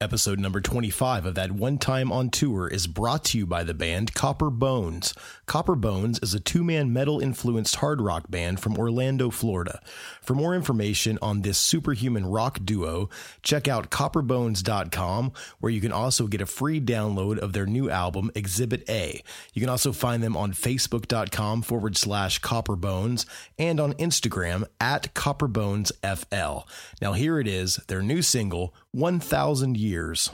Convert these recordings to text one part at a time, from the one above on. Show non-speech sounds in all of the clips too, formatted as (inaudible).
Episode number 25 of that one time on tour is brought to you by the band Copper Bones. Copper Bones is a two man metal influenced hard rock band from Orlando, Florida. For more information on this superhuman rock duo, check out copperbones.com, where you can also get a free download of their new album, Exhibit A. You can also find them on facebook.com forward slash copperbones and on Instagram at copperbonesfl. Now, here it is, their new single, 1000 Years.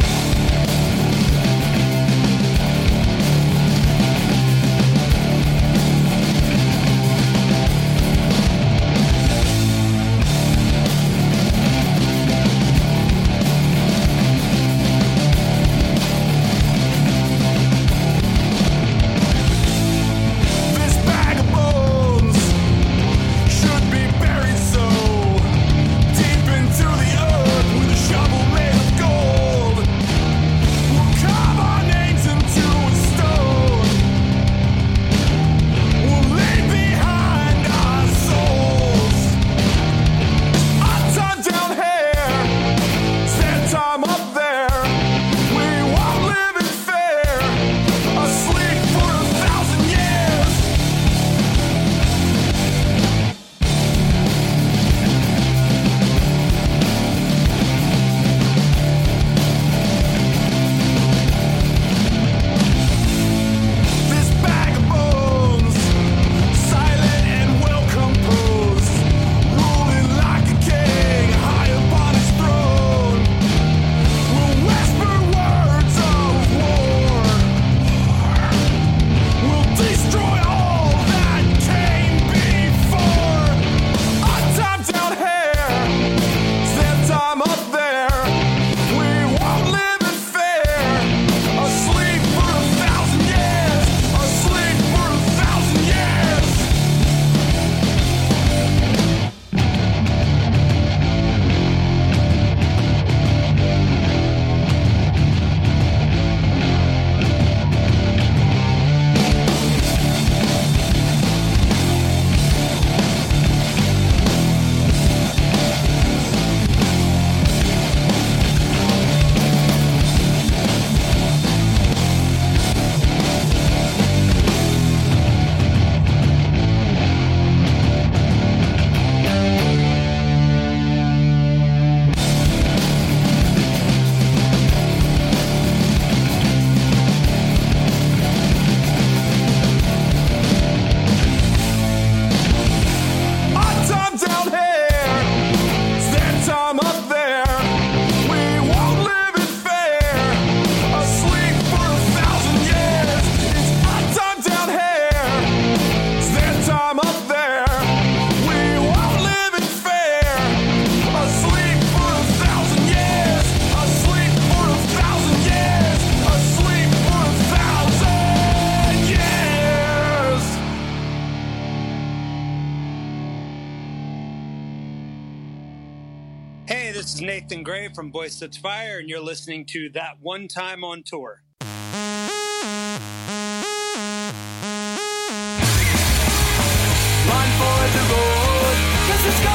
From Boy Sets Fire, and you're listening to That One Time on Tour. Run for the road, cause it's going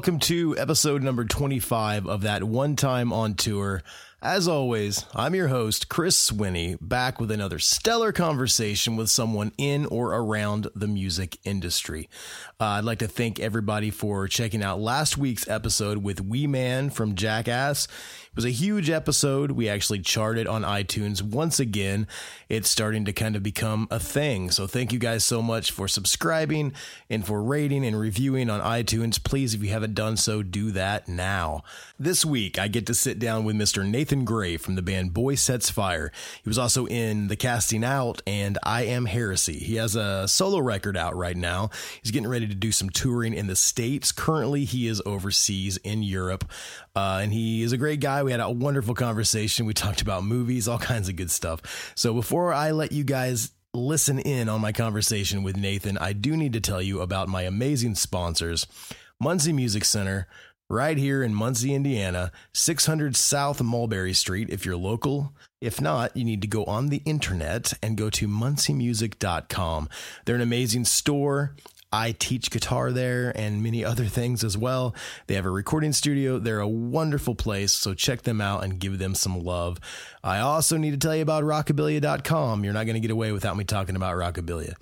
welcome to episode number 25 of that one time on tour. As always, I'm your host, Chris Swinney, back with another stellar conversation with someone in or around the music industry. Uh, I'd like to thank everybody for checking out last week's episode with Wee Man from Jackass. It was a huge episode. We actually charted on iTunes once again. It's starting to kind of become a thing. So thank you guys so much for subscribing and for rating and reviewing on iTunes. Please, if you haven't done so, do that now. This week, I get to sit down with Mr. Nathan Gray from the band Boy Sets Fire. He was also in The Casting Out and I Am Heresy. He has a solo record out right now. He's getting ready to do some touring in the States. Currently, he is overseas in Europe. Uh, and he is a great guy. We had a wonderful conversation. We talked about movies, all (laughs) kinds of good stuff. So before I let you guys listen in on my conversation with Nathan, I do need to tell you about my amazing sponsors, Muncie Music Center, right here in Muncie, Indiana, 600 South Mulberry Street if you're local. If not, you need to go on the internet and go to munciemusic.com. They're an amazing store. I teach guitar there and many other things as well. They have a recording studio. They're a wonderful place, so check them out and give them some love. I also need to tell you about rockabilia.com. You're not going to get away without me talking about Rockabilia.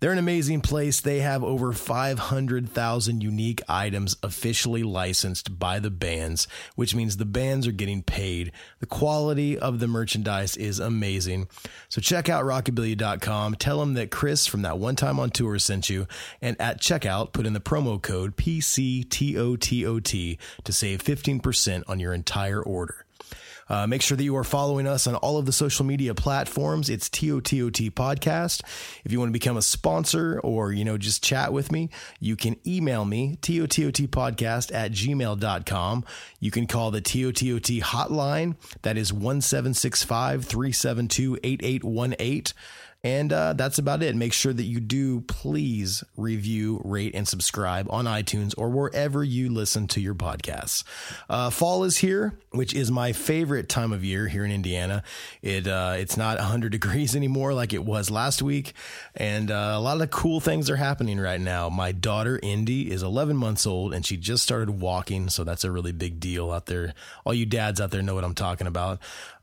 They're an amazing place. They have over 500,000 unique items officially licensed by the bands, which means the bands are getting paid. The quality of the merchandise is amazing. So check out rockabilia.com. Tell them that Chris from that one time on tour sent you. And at checkout, put in the promo code PCTOTOT to save 15% on your entire order. Uh, make sure that you are following us on all of the social media platforms. It's TOTOT Podcast. If you want to become a sponsor or, you know, just chat with me, you can email me, TOTOT podcast at gmail.com. You can call the TOTOT hotline. That is 1765 372 8818. And uh, that's about it. Make sure that you do please review, rate, and subscribe on iTunes or wherever you listen to your podcasts. Uh, fall is here, which is my favorite time of year here in Indiana. It uh, it's not 100 (laughs) degrees anymore like it was last week, and uh, a lot of cool things are happening right now. My daughter Indy is 11 months old and she just started walking, so that's a really big deal out there. All you dads out there know what I'm talking about.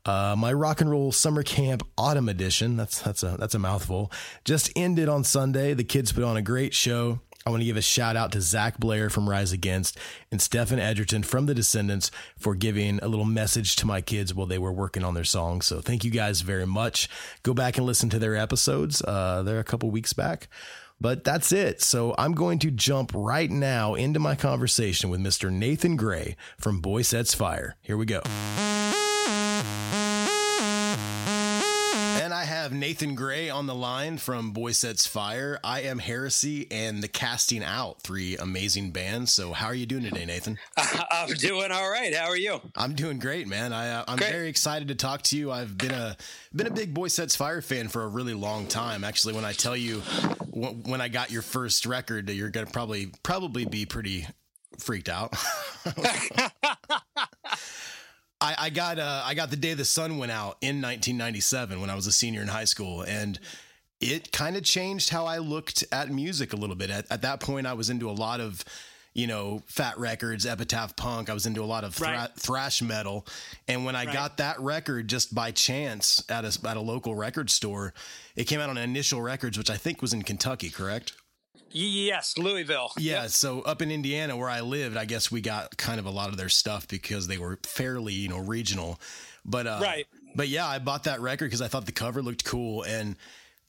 Uh, my rock and roll summer camp autumn edition. That's that's a that's a mouthful. Just ended on Sunday. The kids put on a great show. I want to give a shout out to Zach Blair from Rise Against and Stephen Egerton from The Descendents for giving a little message to my kids while they were working on their songs. So thank you guys very much. Go back and listen to their episodes. Uh, they're a couple weeks back. But that's it. So I'm going to jump right now into my conversation with Mr. Nathan Gray from Boy Sets Fire. Here we go. Have Nathan Gray on the line from Boy Sets Fire. I am Heresy and The Casting Out, three amazing bands. So, how are you doing today, Nathan? (laughs) I'm doing all right. How are you? I'm doing great, man. I, uh, I'm Great. very excited to talk to you. I've been a been a big Boy Sets Fire fan for a really long time. Actually, when I tell you when I got your first record, you're gonna probably probably be pretty freaked out. (laughs) (laughs) I, I got uh, I got the day the sun went out in 1997 when I was a senior in high school, and it kind of changed how I looked at music a little bit. At, at that point, I was into a lot of you know Fat Wreck Chords, Epitaph Punk. I was into a lot of thra- Right. thrash metal, and when I Right. got that record just by chance at a at a local record store, it came out on Initial Records, which I think was in Kentucky, correct? Yes, Louisville. Yeah, so up in Indiana where I lived, I guess we got kind of a lot of their stuff because they were fairly, you know, regional. But uh Right. But yeah, I bought that record because I thought the cover looked cool and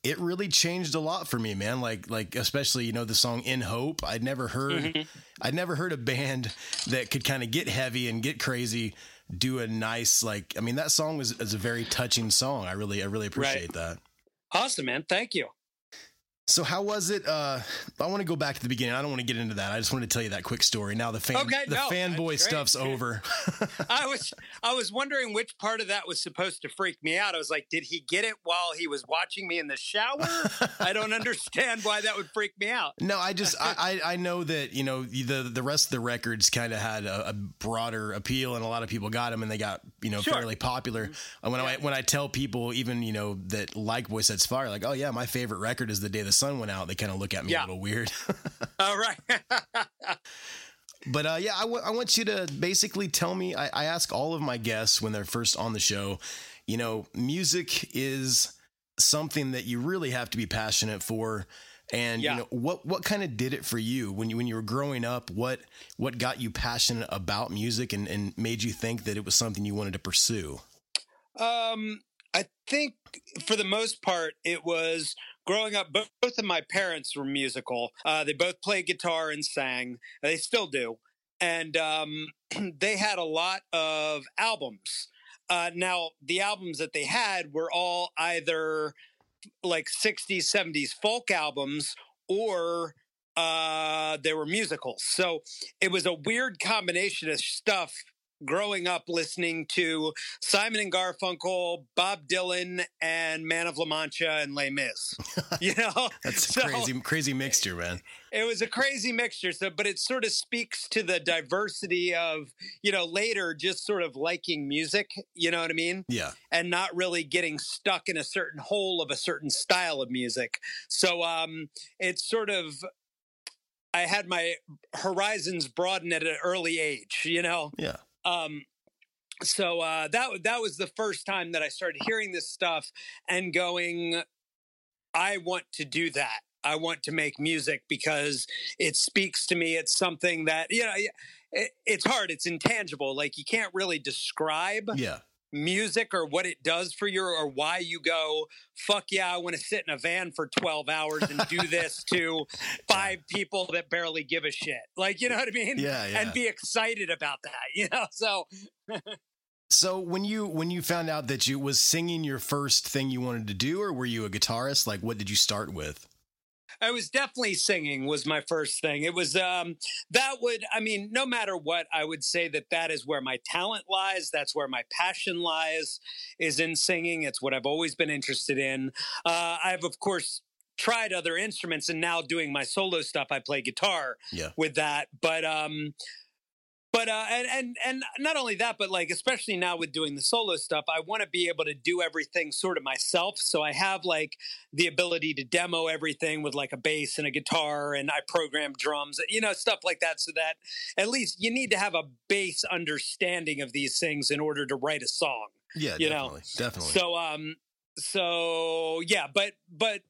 it really changed a lot for me, man. Like like especially, you know, the song In Hope. I'd never heard I'd never heard a band that could kind of get heavy and get crazy do a nice like I mean that song was is a very touching song. I really I really appreciate that. Awesome, man. Thank you. So how was it? Uh, I want to go back to the beginning. I don't want to get into that. I just wanted to tell you that quick story. Now the fan, Okay, the no, fanboy stuff's over. (laughs) I was I was wondering which part of that was supposed to freak me out. I was like, did he get it while he was watching me in the shower? I don't (laughs) understand why that would freak me out. no, I just I, (laughs) I I know that you know the the rest of the records kind of had a, a broader appeal, and a lot of people got them, and they got you know Sure. fairly popular. And when I when I tell people even you know that like Boy Sets Fire, like oh yeah, my favorite record is the day the sun went out. They kind of look at me Yeah. a little weird. All (laughs) right. (laughs) But uh, yeah, I, w- I want you to basically tell me. I, I ask all of my guests when they're first on the show. You know, music is something that you really have to be passionate for. And Yeah. you know what what kind of did it for you when you when you were growing up? What what got you passionate about music and, and made you think that it was something you wanted to pursue? Um, I think for the most part, it was growing up. Both, of my parents were musical. Uh, they both played guitar and sang. They still do, and um, (clears throat) they had a lot of albums. Uh, now, the albums that they had were all either like 60s, 70s folk albums or uh, they were musicals. So it was a weird combination of stuff growing up listening to Simon and Garfunkel, Bob Dylan, and Man of La Mancha and Les Mis. (laughs) You know, (laughs) That's So- a crazy crazy mixture, man. it was a crazy mixture so but it sort of speaks to the diversity of you know later just sort of liking music you know what i mean Yeah. and not really getting stuck in a certain hole of a certain style of music so um it's sort of i had my horizons broaden at an early age you know Yeah. Um so uh that that was the first time that i started hearing this stuff and going i want to do that. I want to make music because it speaks to me. It's something that you know it, it's hard. It's intangible. Like you can't really describe Yeah. Music or what it does for you or why you go fuck yeah i want to sit in a van for 12 hours and do this to (laughs) five people that barely give a shit like you know what i mean Yeah, yeah. and be excited about that (laughs) you know so (laughs) So when you when you found out that you was singing your first thing you wanted to do, or were you a guitarist? Like, what did you start with? I was definitely singing was my first thing. It was um that would I mean no matter what I would say that that is where my talent lies, that's where my passion lies is in singing. It's what I've always been interested in. Uh I've of course tried other instruments and now doing my solo stuff I play guitar Yeah. with that, but um but uh and and and not only that but like especially now with doing the solo stuff i want to be able to do everything sort of myself. So i have like the ability to demo everything with like a bass and a guitar and i program drums you know stuff like that so that at least you need to have a base understanding of these things in order to write a song Yeah, You know, definitely, definitely. so um so yeah but but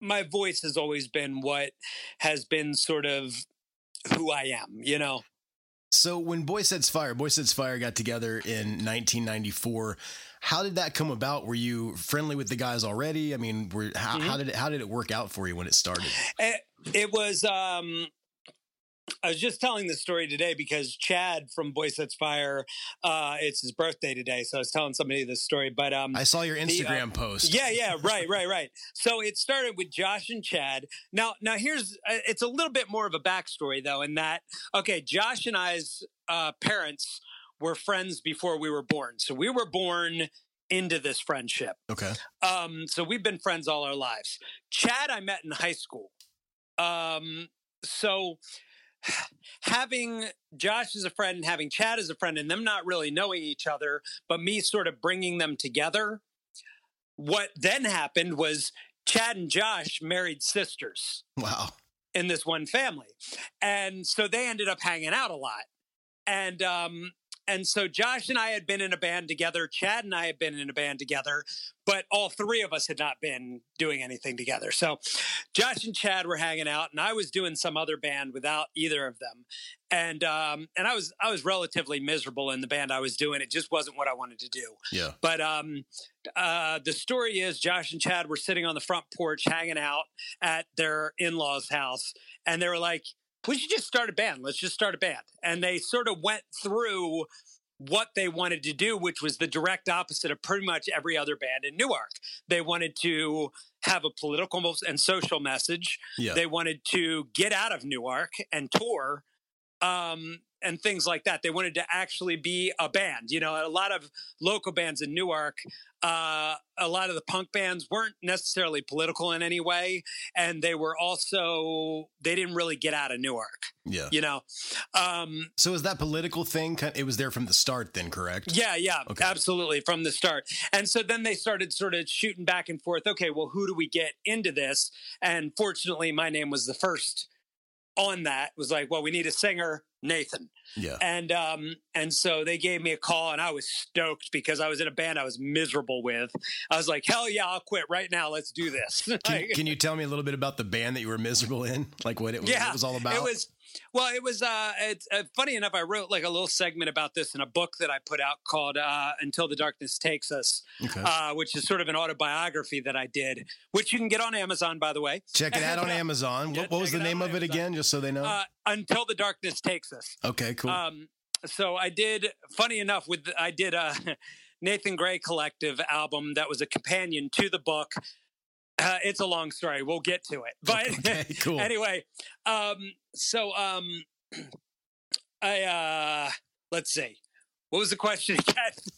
my voice has always been what has been sort of who i am you know So when Boy Sets Fire, Boy Sets Fire got together in 1994. How did that come about? Were you friendly with the guys already? I mean, were how, Mm-hmm. how did it, how did it work out for you when it started? It, it was. um I was just telling this story today because Chad from Boy Sets Fire, uh, it's his birthday today, so I was telling somebody this story. But um, I saw your uh, Instagram post. yeah, yeah, (laughs) right, right, right. So it started with Josh and Chad. Now, now here's uh, it's a little bit more of a backstory though, in that okay, Josh and I's uh, parents were friends before we were born, so we were born into this friendship. Okay. Um, so we've been friends all our lives. Chad, I met in high school. Um, so having Josh as a friend and having Chad as a friend and them not really knowing each other, but me sort of bringing them together. What then happened was Chad and Josh married sisters Wow. in this one family. And so they ended up hanging out a lot. And um and so Josh and I had been in a band together, Chad and I had been in a band together, but all three of us had not been doing anything together. So Josh and Chad were hanging out and I was doing some other band without either of them. And um and I was I was relatively miserable in the band I was doing. It just wasn't what I wanted to do. Yeah. But um, uh, the story is Josh and Chad were sitting on the front porch hanging out at their in law's house, and they were like, we should just start a band. Let's just start a band. And they sort of went through what they wanted to do, which was the direct opposite of pretty much every other band in Newark. They wanted to have a political and social message. Yeah. They wanted to get out of Newark and tour um, and things like that. They wanted to actually be a band. You know, a lot of local bands in Newark, uh, a lot of the punk bands weren't necessarily political in any way, and they were also they didn't really get out of Newark. yeah. You know, um, So is that political thing? It was there from the start, then, correct? yeah, yeah, Okay. absolutely from the start. And so then they started sort of shooting back and forth. Okay, well, who do we get into this? And fortunately, my name was the first on that was like, well, we need a singer, Nathan. Yeah. And um and so they gave me a call and I was stoked because I was in a band I was miserable with. I was like, hell yeah, I'll quit right now. Let's do this. (laughs) Can, can you tell me a little bit about the band that you were miserable in? Like what it was, what it was all about? It was well, it was uh it's uh, funny enough I wrote like a little segment about this in a book that I put out called uh Until the Darkness Takes Us, okay. uh which is sort of an autobiography that I did, which you can get on Amazon by the way. check it (laughs) out on Amazon. Yeah, what, what was the name of it Amazon. again, just so they know? Uh Until the Darkness Takes Us. okay, cool. Um, so I did. Funny enough, with I did a (laughs) Nathan Gray Collective album that was a companion to the book. Uh, it's a long story. We'll get to it, but okay, (laughs) cool. anyway. Um, so um, (clears throat) I uh, let's see. What was the question (laughs)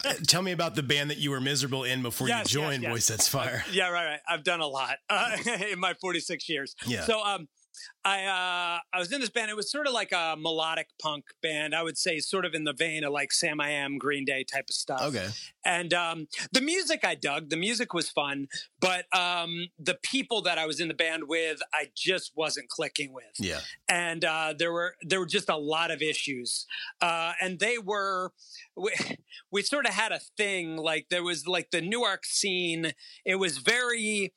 again? Tell me about the band that you were miserable in before Yes, you joined yes. Boy Sets Fire. yeah, right, right. I've done a lot uh, (laughs) in my 46 years. Yeah. So um I uh I was in this band. It was sort of like a melodic punk band. I would say sort of in the vein of like Samiam, Green Day type of stuff. Okay. And um the music I dug. The music was fun, but um the people that I was in the band with, I just wasn't clicking with Yeah. and uh, there were there were just a lot of issues, uh, and they were we, (laughs) we sort of had a thing like there was like the Newark scene. It was very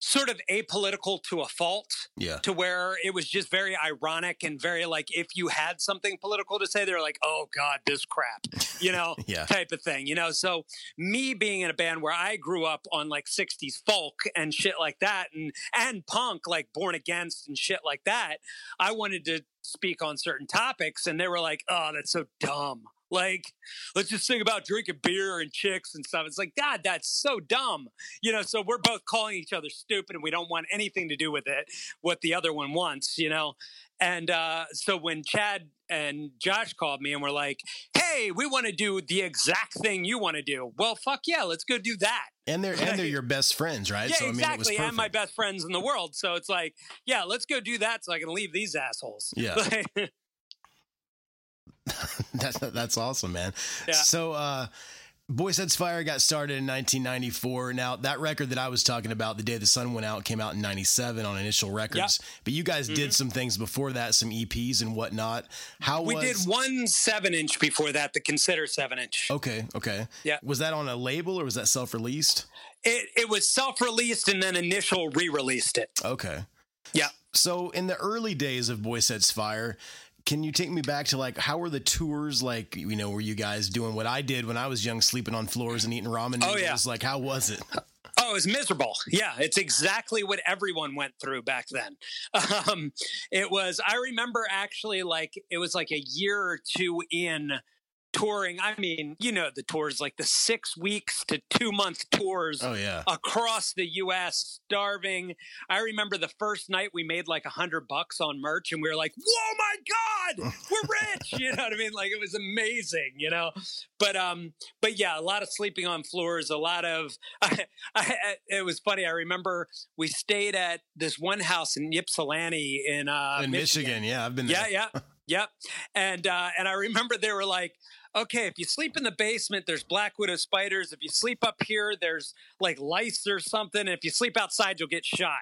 sort of apolitical to a fault Yeah. to where it was just very ironic and very like if you had something political to say they're like oh god this crap you know (laughs) Yeah. type of thing you know so me being in a band where i grew up on like 60s folk and shit like that and and punk like born against and shit like that i wanted to speak on certain topics and they were like oh that's so dumb like let's just think about drinking beer and chicks and stuff. It's like god that's so dumb. You know so we're both calling each other stupid and we don't want anything to do with it what the other one wants you know? And uh, so when chad and josh called me and were like hey we want to do the exact thing you want to do. Well fuck yeah let's go do that. And they're and they're your best friends, right? yeah so I mean, exactly and my best friends in the world. So it's like yeah let's go do that so i can leave these assholes. Yeah. (laughs) (laughs) That's that's awesome, man. Yeah. So uh Boy Sets Fire got started in 1994. Now, that record that I was talking about, The Day the Sun Went Out, came out in 97 on Initial Records. But you guys did some things before that, some EPs and whatnot. How Mm-hmm. we was... did one seven inch before that the consider seven inch Okay, okay. Yeah. Was that on a label or was that self-released? it, it was self-released and then initial re-released it Okay. yeah So in the early days of Boy Sets Fire, can you take me back to like how were the tours like? You know, were you guys doing what I did when I was young, sleeping on floors and eating ramen noodles? Oh, yeah. Like how was it? Oh, it was miserable. Yeah, it's exactly what everyone went through back then. (laughs) Um, it was. I remember actually, like it was like a year or two in touring. I mean, you know, the tours like the six weeks to two month tours. Oh yeah. across the U.S. starving. I remember the first night we made like a hundred bucks on merch, and we were like, "Whoa, my God, we're rich!" you know what I mean? Like it was amazing, you know. But um, but yeah, a lot of sleeping on floors, a lot of. (laughs) I, I, it was funny. I remember we stayed at this one house in Ypsilanti in uh, in Michigan. yeah, I've been there. yeah, yeah, (laughs) yep. And uh, and I remember they were like, okay, if you sleep in the basement, there's black widow spiders. If you sleep up here, there's like lice or something. And if you sleep outside, you'll get shot.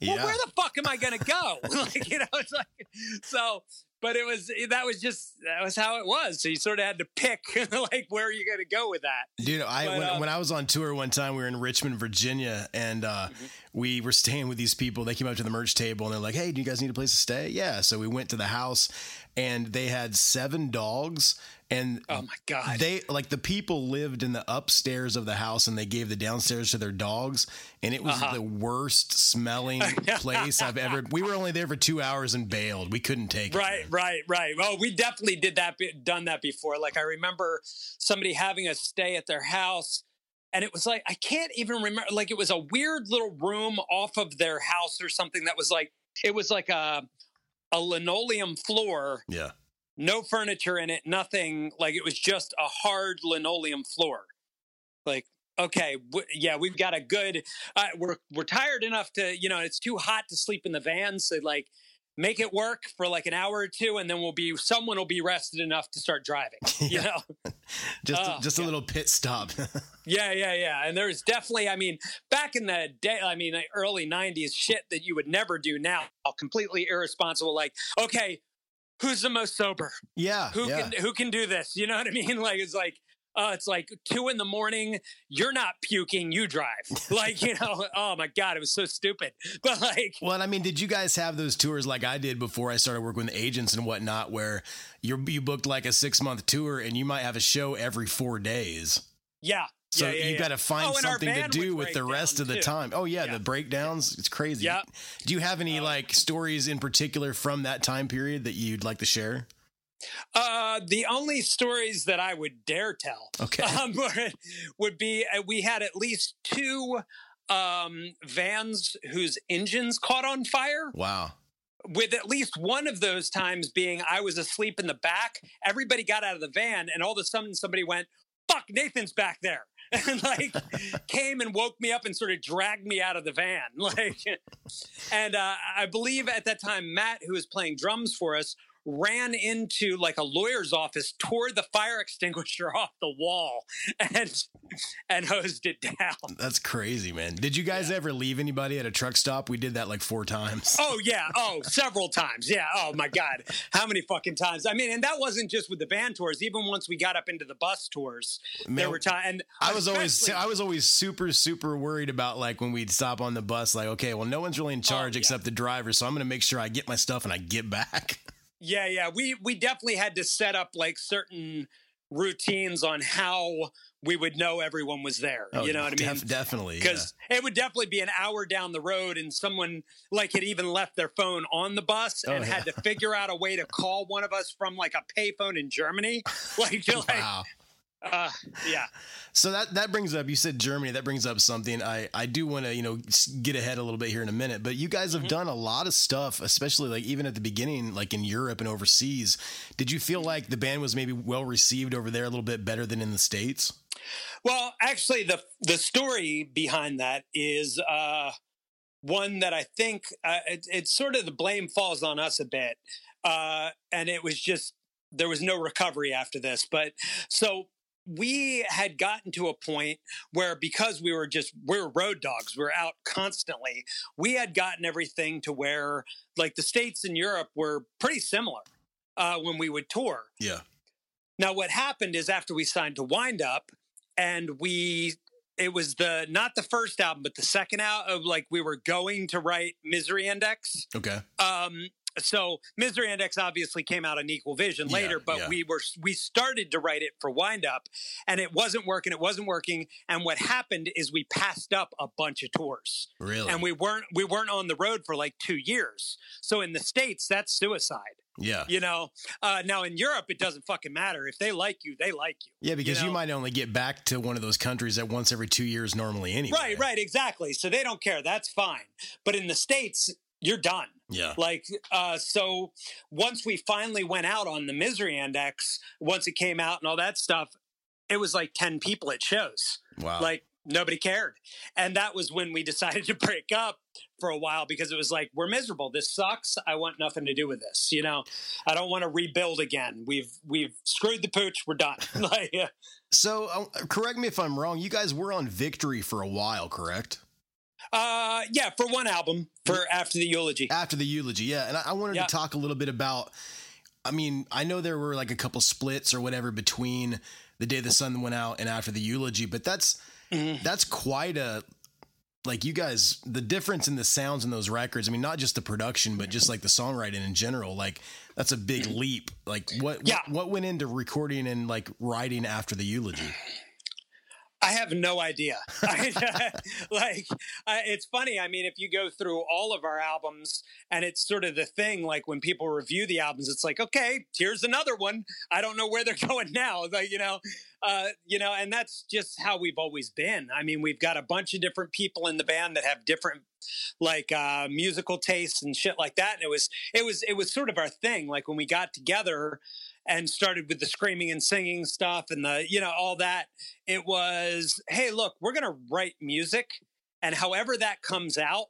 Yeah. Well, where the fuck am I gonna go? (laughs) like, you know, it's like so. But it was that was just that was how it was. So you sort of had to pick (laughs) like where are you gonna go with that? Dude, I But, when, uh, when I was on tour one time, we were in Richmond, Virginia, and uh, Mm-hmm. we were staying with these people. They came up to the merch table and they're like, "Hey, do you guys need a place to stay?" Yeah. So we went to the house, and they had seven dogs, and Oh my god! they like the people lived in the upstairs of the house, and they gave the downstairs to their dogs, and it was Uh-huh. the worst smelling (laughs) place I've ever. We were only there for two hours and bailed. We couldn't take it. Right, right, right. Well, we definitely did that, done that before. Like I remember somebody having us stay at their house, and it was like I can't even remember. Like it was a weird little room off of their house or something that was like it was like a a linoleum floor, Yeah. No furniture in it, nothing. Like it was just a hard linoleum floor. Like okay, w- yeah, we've got a good. Uh, we're we're tired enough to you know it's too hot to sleep in the van, so like make it work for like an hour or two, and then we'll be someone will be rested enough to start driving. (laughs) You know? (laughs) Just Oh, just a yeah. little pit stop. (laughs) Yeah, yeah, yeah. And there's definitely, I mean, back in the day, I mean, early 90s, shit that you would never do now, completely irresponsible. Like, okay, who's the most sober? yeah. Who yeah. can who can do this? You know what I mean? (laughs) Like, it's like, uh, it's like two in the morning. You're not puking. You drive. Like, you know. (laughs) Oh my god, it was so stupid. (laughs) But like, Well, I mean, did you guys have those tours like I did before I started working with agents and whatnot, where you you booked like a six month tour and you might have a show every four days? yeah. So yeah, yeah, you yeah. got to find Oh, something to do with the rest of the too. time. Oh yeah, Yeah. the breakdowns. It's crazy. Yep. Do you have any Uh, like stories in particular from that time period that you'd like to share? Uh, the only stories that I would dare tell Okay. um, (laughs) would- would be uh, we had at least two um, vans whose engines caught on fire. Wow. With at least one of those times being I was asleep in the back. Everybody got out of the van, and all of a sudden somebody went, "Fuck, Nathan's back there." And like came and woke me up and sort of dragged me out of the van. (laughs) Like, and uh, I believe at that time Matt, who was playing drums for us, ran into like a lawyer's office, tore the fire (laughs) extinguisher off the wall, and and hosed it down. That's crazy, man. Did you guys ever leave anybody at a truck stop? We did that like four times. Oh yeah, oh several times. Yeah. Oh my god, how many fucking times? I mean, and that wasn't just with the band tours. Even once we got up into the bus tours, there were times. And I was always I was always super super worried about like when we'd stop on the bus like okay well no one's really in oh, charge Oh, yeah. except the driver so I'm gonna make sure I get my stuff and I get back. (laughs) Yeah, yeah. We we definitely had to set up like certain routines on how we would know everyone was there. Oh, you know what I mean? def- definitely. yeah. Because it would definitely be an hour down the road, and someone like had even left their phone on the bus Oh, and had to figure out a way to call one of us from like a payphone in Germany. (laughs) Like, you're like Wow. Uh, yeah, So that that brings up you said Germany that brings up something I I do want to you know get ahead a little bit here in a minute but you guys have Mm-hmm. done a lot of stuff especially like even at the beginning like in Europe and overseas did you feel like the band was maybe well received over there a little bit better than in the states Well, actually, the the story behind that is uh, one that I think uh, it, it's sort of the blame falls on us a bit, uh, and it was just there was no recovery after this. But so we had gotten to a point where because we were just we were road dogs, we were out constantly. We had gotten everything to where like the states in Europe were pretty similar uh, when we would tour. yeah Now, what happened is after we signed to Wind Up, and we, it was the not the first album, but the second out of like we were going to write Misery Index. okay Um, so Misery Index obviously came out on Equal Vision Yeah, later, but yeah. we were we started to write it for Wind Up, and it wasn't working. It wasn't working, and what happened is we passed up a bunch of tours really and we weren't we weren't on the road for like two years. So in the states, that's suicide. yeah You know, uh, now in Europe, it doesn't fucking matter. If they like you, they like you. yeah because you, know? might only get back to one of those countries at once every two years normally anyway Right, right, exactly. So they don't care. That's fine. But in the States, you're done. Yeah Like, uh, so once we finally went out on the Misery Index, once it came out and all that stuff, it was like 10 people at shows. wow Like, nobody cared. And that was when we (laughs) decided to break up for a while because it was like, we're miserable. This sucks. I want nothing to do with this. You know, I don't want to rebuild again. We've, we've screwed the pooch. We're done. (laughs) like, so uh, correct me if I'm wrong you guys were on Victory for a while correct Uh, yeah, for one album for after the eulogy. after the eulogy yeah and i, I wanted Yeah. to talk a little bit about i mean i know there were like a couple splits or whatever between the day the sun went out and after the eulogy but that's Mhm. that's quite a like you guys the difference in the sounds in those records i mean not just the production but just like the songwriting in general like that's a big leap like what Mm-hmm. Yeah. what, what went into recording and like writing after the eulogy I have no idea. (laughs) like, it's funny. I mean, if you go through all of our albums, and it's sort of the thing, like when people review the albums, it's like, okay, here's another one. I don't know where they're (laughs) going now. Like, you know, uh, you know, and that's just how we've always been. I mean, we've got a bunch of different people in the band that have different like uh musical tastes and shit like that and it was it was it was sort of our thing like when we got together and started with the screaming and singing stuff and the you know all that it was hey look we're going to write music and however that comes out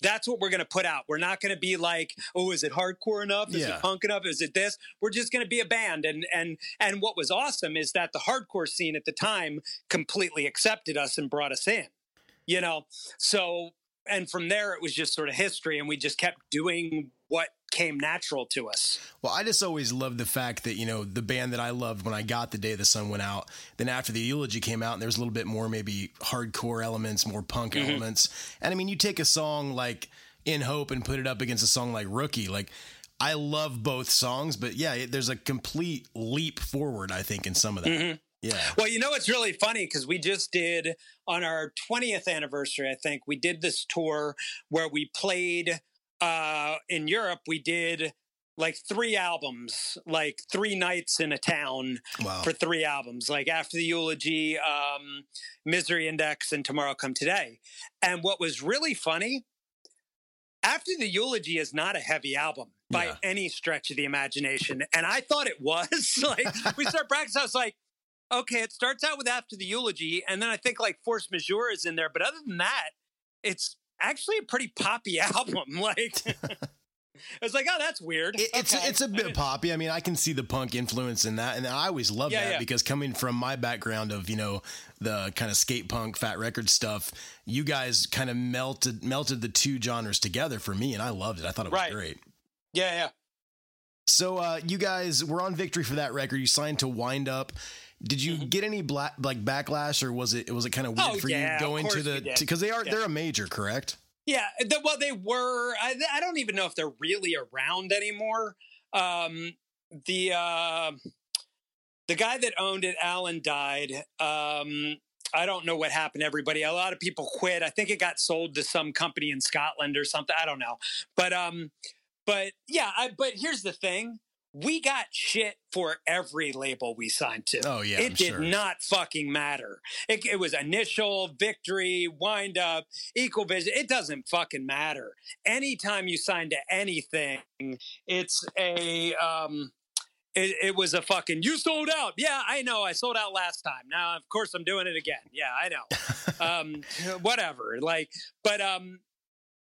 that's what we're going to put out. We're not going to be like, oh, is it hardcore enough? Is Yeah. it punk enough? Is it this? We're just going to be a band. And and and what was awesome is that the hardcore scene at the time completely accepted us and brought us in. You know, so and from there it was just sort of history, and we just kept doing what came natural to us. Well, I just always loved the fact that, you know, the band that I loved when I got The Day the Sun Went Out, then after the eulogy came out, and there was a little bit more maybe hardcore elements, more punk Mm-hmm. elements. And I mean, you take a song like In Hope and put it up against a song like Rookie. Like, I love both songs, but yeah, it, there's a complete leap forward, I think, in some of that. Mm-hmm. Yeah. Well, you know what's really funny because we just did on our 20th anniversary, I think we did this tour where we played uh, in Europe. We did like three albums, like three nights in a town Wow. for three albums, like after the eulogy, um, Misery Index, and Tomorrow Come Today. And what was really funny, after the eulogy is not a heavy album by Yeah. any stretch of the imagination, and I thought it was. (laughs) like we start practice, I was like, okay, it starts out with after the eulogy, and then I think like Force Majeure is in there, but other than that, it's actually a pretty poppy (laughs) album. Like. (laughs) I was like, oh, that's weird. It, it's Okay. it's a bit poppy. I mean, I can see the punk influence in that, and I always love Yeah, that yeah. because coming from my background of you know the kind of skate punk, fat record stuff, you guys kind of melted melted the two genres together for me, and I loved it. I thought it was Right. great. Yeah, yeah. So uh, you guys were on Victory for that record. You signed to Wind Up. Did you get any black like backlash, or was it was it kind of weird Mm-hmm. Oh, for yeah, you going to the because they are Yeah. they're a major, correct? Yeah, the, well, they were. I, I don't even know if they're really around anymore. Um, the uh, the guy that owned it, Alan, died. Um, I don't know what happened. Everybody, a lot of people quit. I think it got sold to some company in Scotland or something. I don't know, but um, but yeah. I, but here's the thing: we got shit for every label we signed to. Oh yeah, it I'm did sure. not fucking matter. It, it was initial, victory, wind up, equal vision. It doesn't fucking matter. Anytime you sign to anything, it's a um it, it was a fucking you sold out. Yeah, I know. I sold out last time. Now, of course, I'm doing it again. Yeah, I know. (laughs) um, whatever. Like, but um,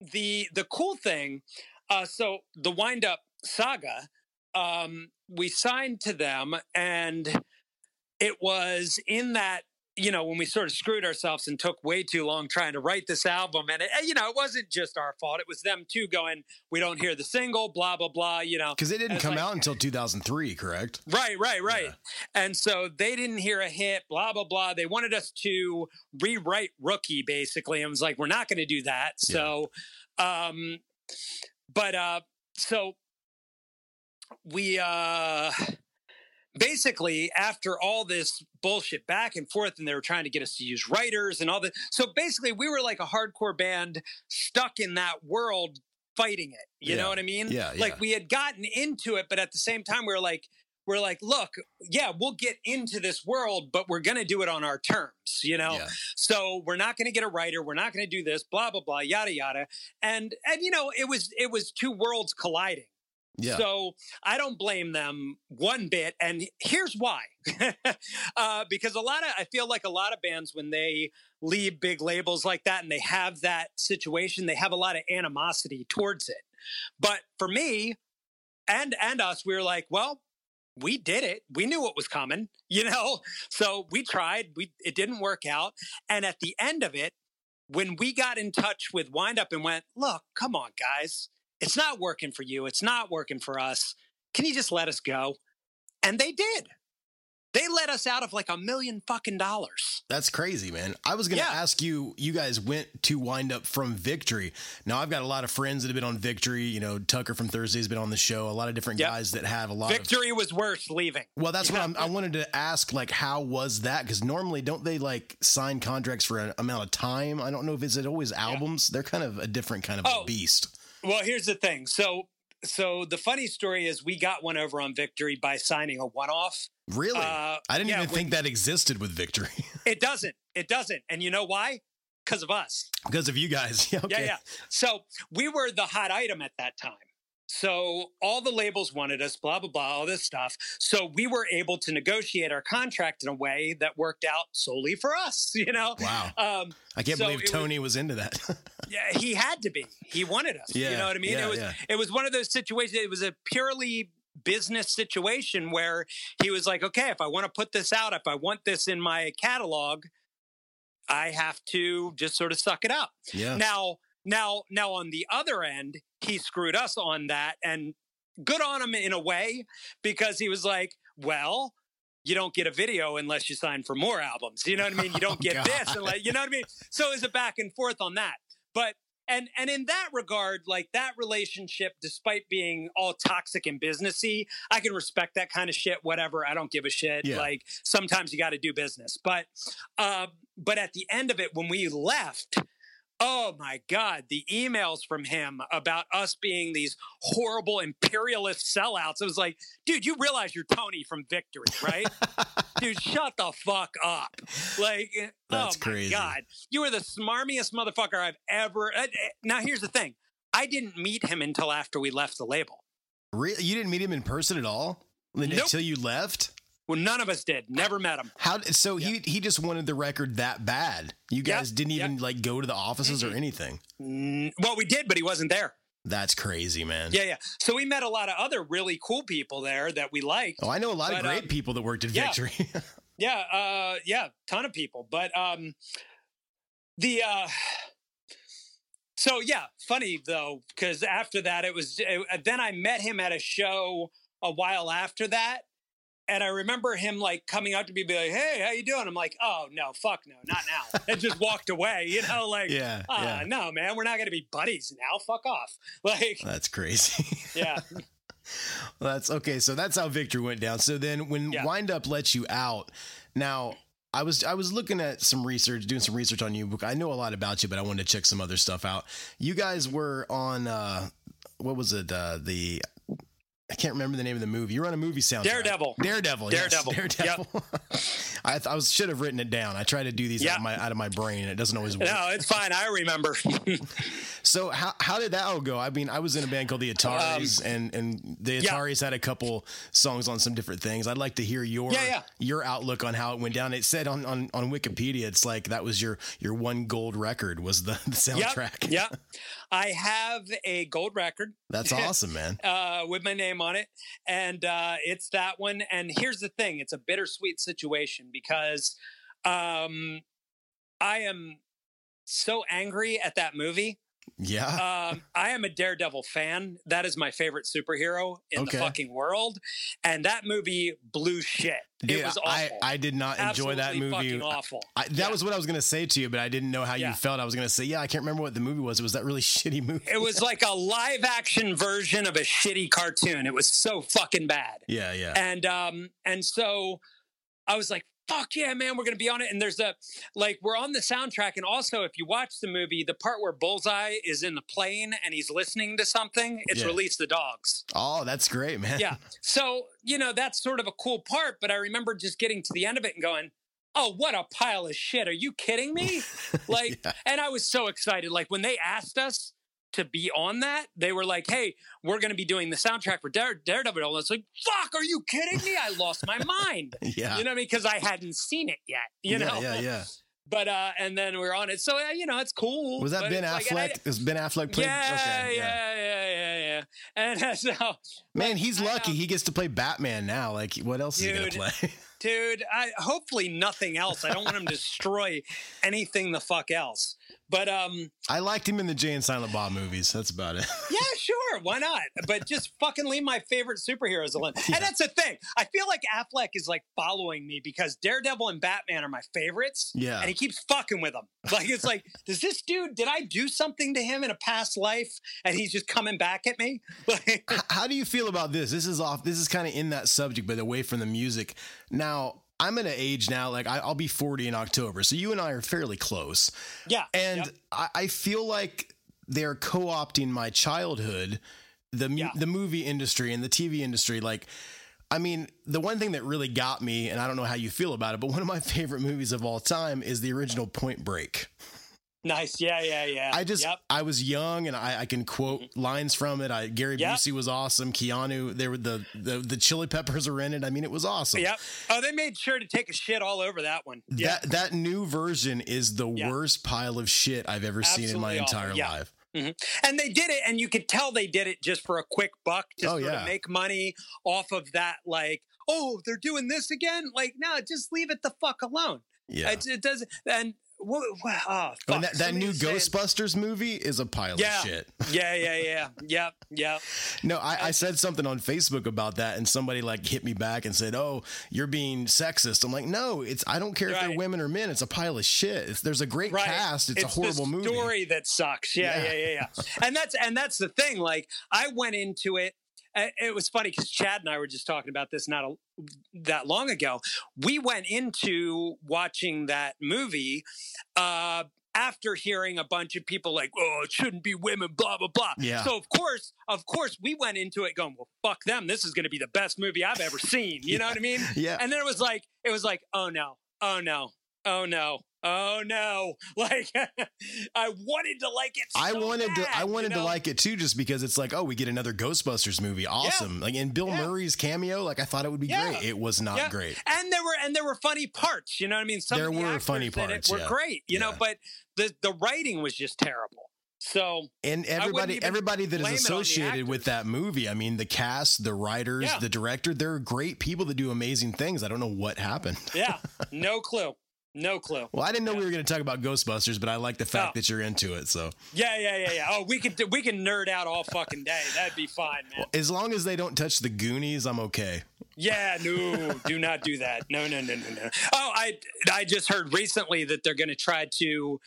the the cool thing. Uh, so the wind up saga. Um, we signed to them, and it was in that you know when we sort of screwed ourselves and took way too long trying to write this album and it, you know it wasn't just our fault it was them too going we don't hear the single blah blah blah you know Because it didn't come like- out until 2003, correct? Right, right, right. Yeah. And so they didn't hear a hit, blah, blah, blah. They wanted us to rewrite Rookie, basically. And was like, we're not going to do that. So, um, but, uh, so we, uh, basically after all this bullshit back and forth and they were trying to get us to use writers and all that so basically we were like a hardcore band stuck in that world fighting it you Yeah. know what i mean? Yeah, yeah. like we had gotten into it but at the same time we were like we're like look yeah we'll get into this world but we're going to do it on our terms you know? Yeah. so we're not going to get a writer we're not going to do this blah blah blah yada yada. And and you know it was it was two worlds colliding Yeah. so I don't blame them one bit. And here's why. (laughs) uh, because a lot of, I feel like a lot of bands, when they leave big labels like that and they have that situation, they have a lot of animosity towards it. But for me and, and us, we were like, well, we did it. We knew what was coming, (laughs) you know? So we tried, we, it didn't work out. And at the end of it, when we got in touch with Wind Up and went, look, come on, guys, it's not working for you. It's not working for us. Can you just let us go? And they did. They let us out of like a million fucking dollars. That's crazy, man. I was going to Yeah. ask you, you guys went to wind up from Victory. Now, I've got a lot of friends that have been on Victory. You know, Tucker from Thursday's been on the show. A lot of different Yep. guys that have a lot of. Victory was worse leaving. Well, that's Yeah. what I'm, I wanted to ask. Like, how was that? Because normally, don't they like sign contracts for an amount of time? I don't know if it's always albums. They're kind of a different kind of Oh. beast. Well, here's the thing. So, so the funny story is we got one over on Victory by signing a one-off. Really, Uh, I didn't yeah, even think that existed with Victory (laughs) It doesn't. It doesn't. And you know why? Because of us. because of you guys. (laughs) Yeah, okay. Yeah, yeah. So we were the hot item at that time. So all the labels wanted us, blah, blah, blah, all this stuff. So we were able to negotiate our contract in a way that worked out solely for us, (laughs) you know? Wow. Um, I can't so believe it was- Tony was, into that. (laughs) yeah, he had to be. He wanted us. Yeah, you know what I mean? yeah, it was yeah. it was one of those situations. It was a purely business situation where he was like, okay, if I want to put this out, if I want this in my catalog, I have to just sort of suck it up. yeah. Now, now, now on the other end, he screwed us on that and good on him in a way because he was like, well, you don't get a video unless you sign for more albums. You know what I mean? You don't Oh, (laughs) get this God. unless, you know what I mean? So it was a back and forth on that. But and and in that regard, like that relationship, despite being all toxic and businessy, I can respect that kind of shit. Whatever, I don't give a shit. Yeah. Like sometimes you got to do business, but uh, but at the end of it, when we left, oh my god, the emails from him about us being these horrible imperialist sellouts. It was like, dude, you realize you're Tony from Victory, right? dude, (laughs) shut the fuck up. Like, That's oh my crazy. god, you were the smarmiest motherfucker I've ever. uh, uh, Now here's the thing. I didn't meet him until after we left the label. Re- you didn't meet him in person at all Nope. until you left. Well, none of us did. Never met him. How? So he he just wanted the record that bad. You guys didn't yep. even like go to the offices or anything. Mm, Well, we did, but he wasn't there. That's crazy, man. Yeah, yeah. So we met a lot of other really cool people there that we liked. Oh, I know a lot of great um, people that worked at yeah. Victory. (laughs) Yeah, uh, yeah, ton of people. But um, the uh, so yeah, funny though, because after that it was it, then I met him at a show a while after that. And I remember him like coming up to me, be like, "Hey, how you doing?" I'm like, "Oh no, fuck no, not now," and just walked away. You know, (laughs) like, Yeah, "Ah, yeah. no, man, we're not gonna be buddies now. Fuck off." (laughs) Like, That's crazy. (laughs) yeah, That's okay. So that's how Victory went down. So then when Yeah. Wind Up lets you out, now I was I was looking at some research, doing some research on you. Book. I know a lot about you, but I wanted to check some other stuff out. You guys were on uh what was it? Uh the I can't remember the name of the movie. You were on a movie soundtrack. Daredevil. Daredevil. yes, Daredevil. Daredevil. (laughs) I, th- I was, should have written it down. I try to do these out, of my, out of my brain. It doesn't always work. no, it's fine. I remember. (laughs) So how how did that all go? I mean, I was in a band called the Ataris, and and the Um, yeah. Ataris had a couple songs on some different things. I'd like to hear your Yeah, yeah. your outlook on how it went down. It said on, on on Wikipedia, it's like that was your your one gold record was the, the soundtrack. Yep, yep. (laughs) I have a gold record That's (laughs) awesome, man. uh, with my name on it, and uh, it's that one. And here's the thing: it's a bittersweet situation because um, I am so angry at that movie. Yeah. Um, I am a Daredevil fan. That is my favorite superhero in Okay. the fucking world, and that movie blew shit. Dude, it was awful. I, I did not enjoy that movie. Fucking awful. I, that Yeah. was what I was going to say to you, but I didn't know how you felt. I was going to say, yeah, I can't remember what the movie was. It was that really (laughs) shitty movie. It was like a live action version of a shitty cartoon. It was so fucking bad. yeah, yeah. and um and so i was like fuck yeah man we're gonna be on it and there's a like we're on the soundtrack and also if you watch the movie the part where bullseye is in the plane and he's listening to something it's Yeah. release the dogs oh, that's great, man. yeah so you know that's sort of a cool part but i remember just getting to the end of it and going oh what a pile of shit are you kidding me (laughs) like Yeah. and i was so excited like when they asked us to be on that they were like hey we're going to be doing the soundtrack for Dare, daredevil and it's like fuck are you kidding me i lost my mind (laughs) yeah. you know what i mean because i hadn't seen it yet you yeah, know yeah, yeah. but uh and then we're on it so uh, you know it's cool Was that Ben it's like- Affleck? I- Is Ben Affleck played? yeah, okay, yeah, yeah, yeah, yeah, (laughs) And uh, so, Man, he's lucky. um, he gets to play Batman now. Like, what else is he gonna play? dude, I hopefully nothing else. I don't want him to (laughs) destroy anything the fuck else. But um, I liked him in the Jay and Silent Bob movies. That's about it. (laughs) yeah, sure, why not? But just fucking leave my favorite superheroes alone. And (laughs) that's the thing. I feel like Affleck is like following me because Daredevil and Batman are my favorites. Yeah. And he keeps fucking with them. Like it's like, (laughs) does this dude? Did I do something to him in a past life, and he's just coming back at me? Like, How do you feel about this? This is off. This is kind of in that subject, but away from the music. Now, I'm at an age now. Like, I, I'll be 40 in October, so you and I are fairly close. yeah. And Yep. I, I feel like they're co-opting my childhood, the Yeah. the movie industry and the TV industry. Like, I mean, the one thing that really got me, and I don't know how you feel about it, but one of my (laughs) favorite movies of all time is the original Point Break. Nice. Yeah, yeah, yeah. I just Yep. I was young and I, I can quote mm-hmm. lines from it. I Gary Yep. Busey was awesome. Keanu, they were the, the the Chili Peppers are in it. I mean, it was awesome. Yep. Oh, they made sure to take a shit all over that one. Yeah. That that new version is the Yeah. worst pile of shit I've ever seen in my Absolutely entire Yeah. life. Mm-hmm. And they did it, and you could tell they did it just for a quick buck to Oh, sort yeah. of make money off of that. Like, oh, they're doing this again. Like, no, just leave it the fuck alone. Yeah. It, it doesn't. And what? what oh, fuck. and that, that new saying- Ghostbusters movie is a pile Yeah. of shit. Yeah, yeah, yeah, yep, yep. No, I, I said something on Facebook about that, and somebody like hit me back and said, "Oh, you're being sexist." I'm like, "No, it's I don't care if they're women or men. It's a pile of shit. It's, there's a great Right. cast. It's, a horrible the movie." story that sucks. Yeah, Yeah. yeah, yeah, yeah. (laughs) and that's and that's the thing. Like, I went into it. It was funny because Chad and I were just talking about this not a, that long ago. We went into watching that movie uh, after hearing a bunch of people like, "Oh, it shouldn't be women," blah blah blah. Yeah. So of course, of course, we went into it going, "Well, fuck them. This is going to be the best movie I've ever seen." You know what I mean? Yeah. And then it was like, it was like, oh no, oh no, oh no, oh no. (laughs) Like, (laughs) I wanted to like it. I so wanted to. I bad, you wanted to like it too, just because it's like, oh, we get another Ghostbusters movie, awesome. Like, in Bill Yeah. Murray's cameo, like I thought it would be Yeah. great. It was not Yeah. great. And there were and there were funny parts. You know what I mean? Some There of the were funny parts, It were yeah. great. You know, but the the writing was just terrible. So And everybody, everybody that is it on the associated with that movie, I mean, the cast, the writers, Yeah. the director, they're great people that do amazing things. I don't know what happened. yeah, (laughs) no clue, no clue. Well, I didn't know we were going to talk about Ghostbusters, but I like the fact Oh. that you're into it. So Yeah, yeah, yeah, yeah. Oh, we could we can nerd out all fucking day. That'd be fine, man. as long as they don't touch the Goonies, I'm okay. Yeah, no, do not do that. No, no, no, no, no. Oh, I I just heard recently that they're going to try to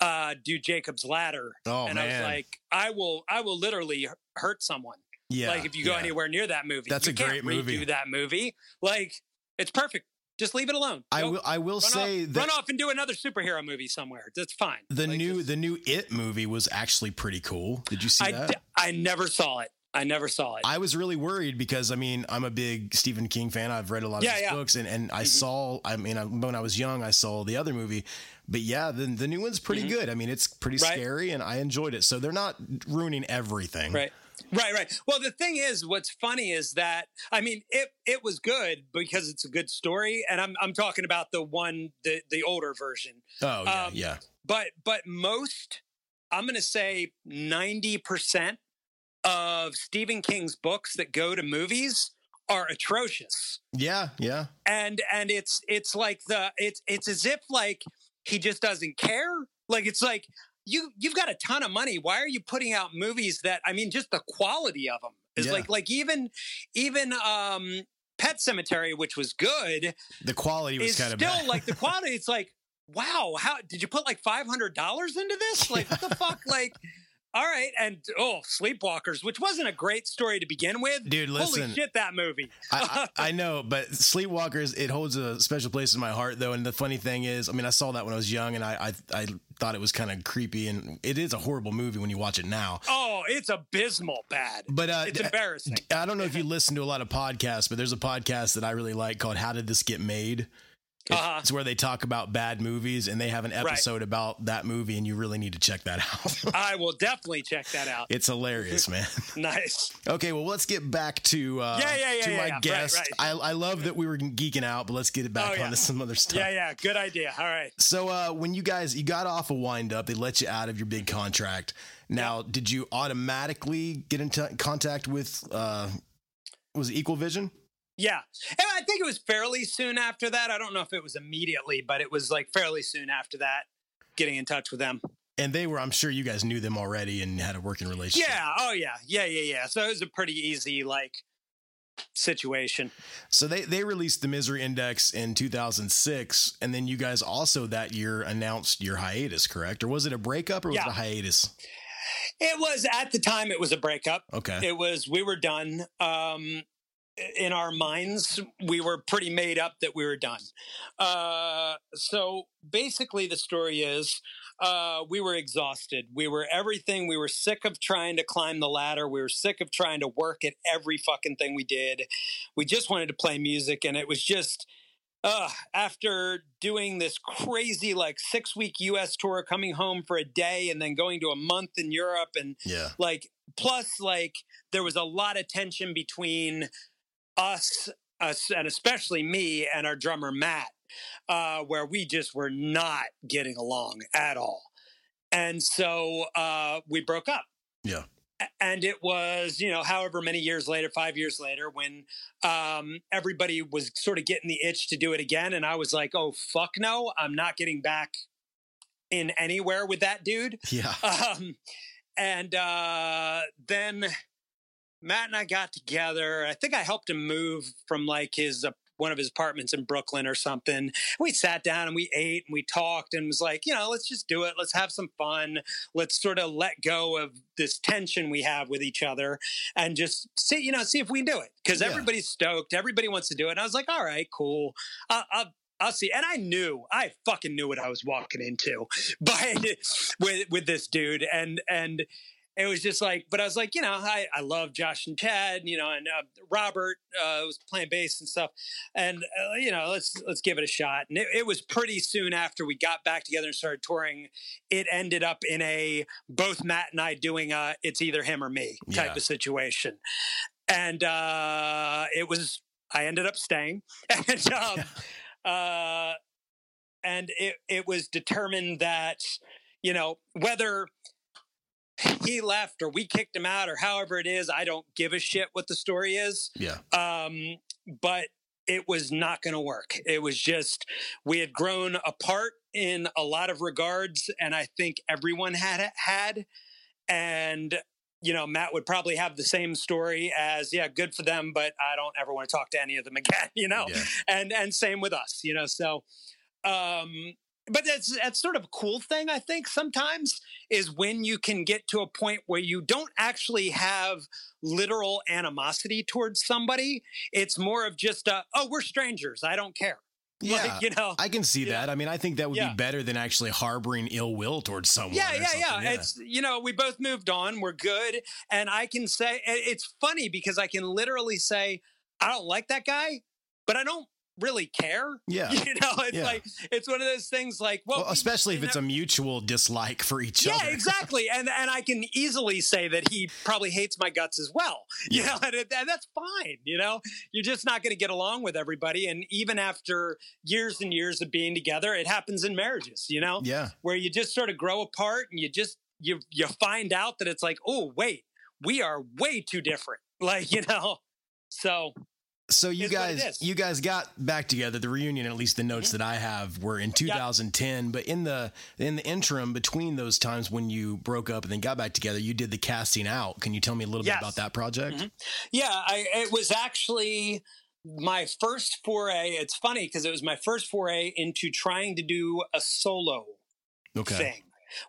uh, do Jacob's Ladder, Oh, and I was like, I will, I will literally hurt someone. Yeah. like if you go yeah. anywhere near that movie, That's you a can't great movie. Redo that movie, like it's perfect. Just leave it alone. I Go- will. I will run say off, that run off and do another superhero movie somewhere. That's fine. the Like, new just- the new It movie was actually pretty cool. Did you see I, that? I never saw it. I never saw it. I was really worried because I mean I'm a big Stephen King fan. I've read a lot of Yeah, his yeah. books, and, and I Mhm. saw. I mean, I, when I was young, I saw the other movie, but yeah, the the new one's pretty Mhm. good. I mean, it's pretty Right. scary, and I enjoyed it. So they're not ruining everything, Right. Right, right. Well, the thing is, what's funny is that I mean, it it was good because it's a good story, and I'm I'm talking about the one the the older version. Oh yeah, Um, yeah. But but most, I'm going to say ninety percent of Stephen King's books that go to movies are atrocious, Yeah, yeah. and and it's it's like the it's it's as if like he just doesn't care. Like it's like you you've got a ton of money. Why are you putting out movies that I mean just the quality of them is Yeah. like like even even um Pet Sematary which was good The quality was kind of still like the (laughs) quality it's like wow how did you put like $500 into this like what the fuck like all right and oh Sleepwalkers which wasn't a great story to begin with Dude, listen. holy shit that movie I, I, (laughs) I know, but Sleepwalkers, it holds a special place in my heart, though. And the funny thing is, I mean, I saw that when I was young, and I I, I thought it was kind of creepy, and it is a horrible movie when you watch it now. oh it's abysmal bad But uh, it's embarrassing I don't know if you (laughs) listen to a lot of podcasts, but there's a podcast that I really like called "How Did This Get Made." It's, Uh-huh. it's where they talk about bad movies, and they have an episode about that movie, and you really need to check that out. (laughs) I will definitely check that out. it's hilarious, man. (laughs) Nice. Okay, well, let's get back to uh, Yeah, yeah, yeah, to yeah, my yeah. Guest. right. I, I love that we were geeking out, but let's get it back Oh, yeah. onto some other stuff. Yeah, yeah. Good idea. All right. So uh, when you guys you got off a wind up, they let you out of your big contract. Now, did you automatically get in t- contact with uh, was it Equal Vision? Yeah. And I think it was fairly soon after that. I don't know if it was immediately, but it was like fairly soon after that getting in touch with them. And they were, I'm sure you guys knew them already and had a working relationship. Yeah. Oh, yeah. Yeah, yeah, yeah. So it was a pretty easy, like, situation. So they they released the Misery Index in 2006, and then you guys also that year announced your hiatus, correct? Or was it a breakup or was Yeah. it a hiatus? It was, at the time, it was a breakup. Okay. It was, we were done. Um, in our minds, we were pretty made up that we were done. Uh, so basically, the story is uh, we were exhausted. We were everything. We were sick of trying to climb the ladder. We were sick of trying to work at every fucking thing we did. We just wanted to play music, and it was just. uh, after doing this crazy like six week US tour, coming home for a day and then going to a month in Europe and Yeah. like plus like there was a lot of tension between us us and especially me and our drummer Matt uh where we just were not getting along at all and so uh we broke up Yeah. And it was you know however many years later five years later when um everybody was sort of getting the itch to do it again and i was like oh fuck no i'm not getting back in anywhere with that dude Yeah. (laughs) um, and uh, then Matt and I got together. I think I helped him move from like his uh, one of his apartments in Brooklyn or something. We sat down and we ate and we talked and was like, you know, let's just do it. Let's have some fun. Let's sort of let go of this tension we have with each other and just see, you know, see if we can do it because Yeah. everybody's stoked. Everybody wants to do it. And I was like, all right, cool. I'll, I'll I'll see. And I knew, I fucking knew what I was walking into, (laughs) but with with this dude, and and it was just like, but I was like, you know, I I love Josh and Chad, you know, and uh, Robert uh, was playing bass and stuff, and uh, you know, let's let's give it a shot. And it, it was pretty soon after we got back together and started touring. It ended up in a both Matt and I doing a it's either him or me type Yeah. of situation, and uh, it was. I ended up staying, (laughs) and um, (laughs) uh, and it it was determined that you know whether he left or we kicked him out or however it is, I don't give a shit what the story is. Yeah. Um, but it was not going to work. It was just we had grown apart in a lot of regards, and I think everyone had had. And you know, Matt would probably have the same story as, yeah, good for them, but I don't ever want to talk to any of them (laughs) again. You know, Yeah. and and same with us. You know, so. Um, but that's that's sort of a cool thing I think sometimes is when you can get to a point where you don't actually have literal animosity towards somebody. It's more of just a, oh, we're strangers. I don't care. (laughs) Yeah. Like, you know. I can see Yeah. that. I mean, I think that would Yeah. be better than actually harboring ill will towards someone. yeah, or yeah, yeah. It's you know, we both moved on. We're good, and I can say it's funny because I can literally say I don't like that guy, but I don't really care. (laughs) Yeah. You know, it's Yeah. like it's one of those things like well, Well, we- especially if it's a mutual dislike for each yeah, other. Yeah, (laughs) exactly. And and I can easily say that he probably hates my guts as well. (laughs) You Yeah. know, and, it- and that's fine. You know, you're just not going to get along with everybody. And even after years and years of being together, it happens in marriages. You know, Yeah. where you just sort of grow apart and you just you you find out that it's like, oh wait, we are way too different. Like you know, so So you Is what it guys, you guys got back together. The reunion, at least the notes that I have, were in 2010. But in the in the interim between those times when you broke up and then got back together, you did the casting out. Can you tell me a little Yes. bit about that project? Mhm. Yeah, I, it was actually my first foray. It's funny because it was my first foray into trying to do a solo Okay. thing,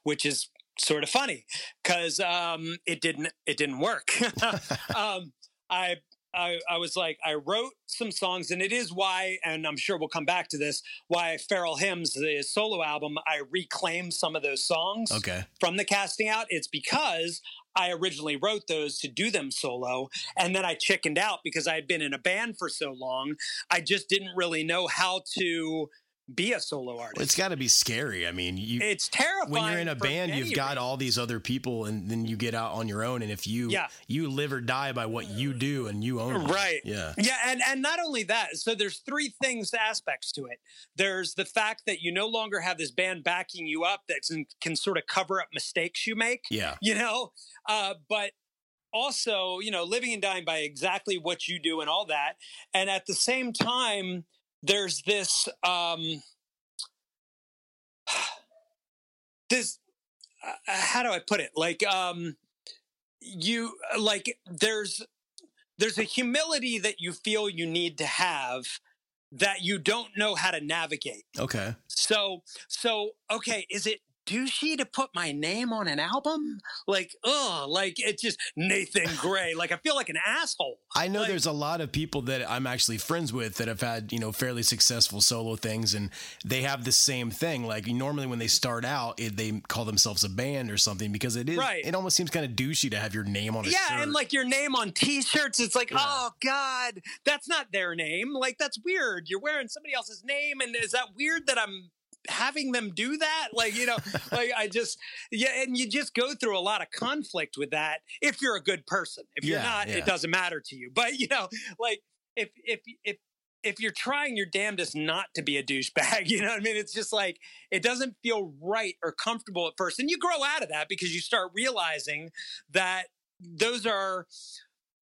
which is sort of funny because um, it didn't it didn't work. (laughs) um, I. I, I was like, I wrote some songs, and it is why, and I'm sure we'll come back to this, why Feral Hymns, the solo album, I reclaimed some of those songs Okay. from the casting out. It's because I originally wrote those to do them solo, and then I chickened out because I had been in a band for so long. I just didn't really know how to be a solo artist. It's got to be scary. I mean, you it's terrifying. when you're in a band, you've got reasons. all these other people, and then you get out on your own. And if you Yeah. you live or die by what you do, and you own it. Right. Yeah. Yeah, and and not only that, so there's three things aspects to it. There's the fact that you no longer have this band backing you up that can, can sort of cover up mistakes you make. Yeah. you know uh, but also you know living and dying by exactly what you do and all that and at the same time there's this um (sighs) this uh, how do i put it like um you like there's there's a humility that you feel you need to have that you don't know how to navigate Okay. so so okay is it douchey to put my name on an album? Like, oh, like it's just Nathan (laughs) Gray. like I feel like an asshole. I know Like- there's a lot of people that I'm actually friends with that have had, you know, fairly successful solo things and they have the same thing. Like normally when they mm-hmm. start out, it, they call themselves a band or something because it is, Right. it almost seems kind of douchey to have your name on a Yeah, shirt. and like your name on t-shirts, it's like, Yeah. oh God, that's not their name. Like that's weird. You're wearing somebody else's name, and is that weird that I'm having them do that? Like, you know, (laughs) like I just yeah, and you just go through a lot of conflict with that if you're a good person. If you're Yeah, not, yeah. it doesn't matter to you. But you know, like if if if if you're trying your damnedest not to be a douchebag, (laughs) you know what I mean? It's just like it doesn't feel right or comfortable at first. And you grow out of that because you start realizing that those are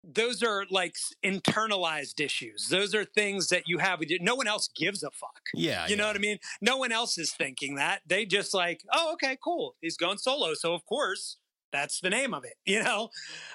those are like internalized issues. Those are things that you have with you. No one else gives a fuck. yeah. You know yeah. what I mean? No one else is thinking that. They just like, oh, okay, cool. He's going solo. So of course, that's the name of it, (laughs) you know?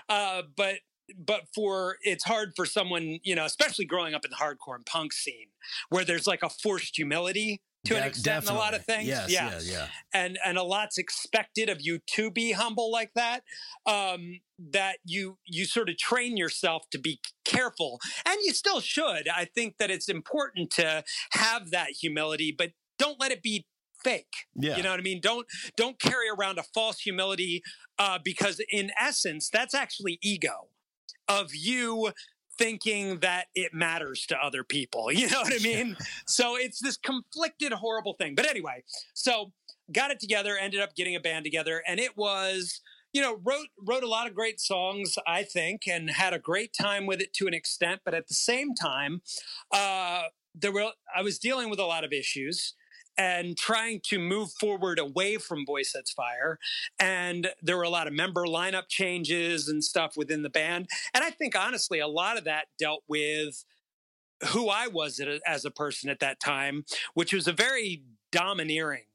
Uh, but but for it's hard for someone, you know, especially growing up in the hardcore and punk scene, where there's like a forced humility to an De- extent in a lot of things. Yes, yeah, yeah. and and a lot's expected of you to be humble like that um that you you sort of train yourself to be careful and you still should i think that it's important to have that humility but don't let it be fake Yeah. you know what i mean don't don't carry around a false humility uh because in essence that's actually ego of you thinking that it matters to other people (laughs) you know what i mean? (laughs) So it's this conflicted horrible thing. But anyway so got it together ended up getting a band together and it was you know wrote wrote a lot of great songs i think and had a great time with it to an extent but at the same time uh there were i was dealing with a lot of issues and trying to move forward away from Boy Sets Fire. And there were a lot of member lineup changes and stuff within the band. And I think honestly, a lot of that dealt with who I was as a person at that time, which was a very domineering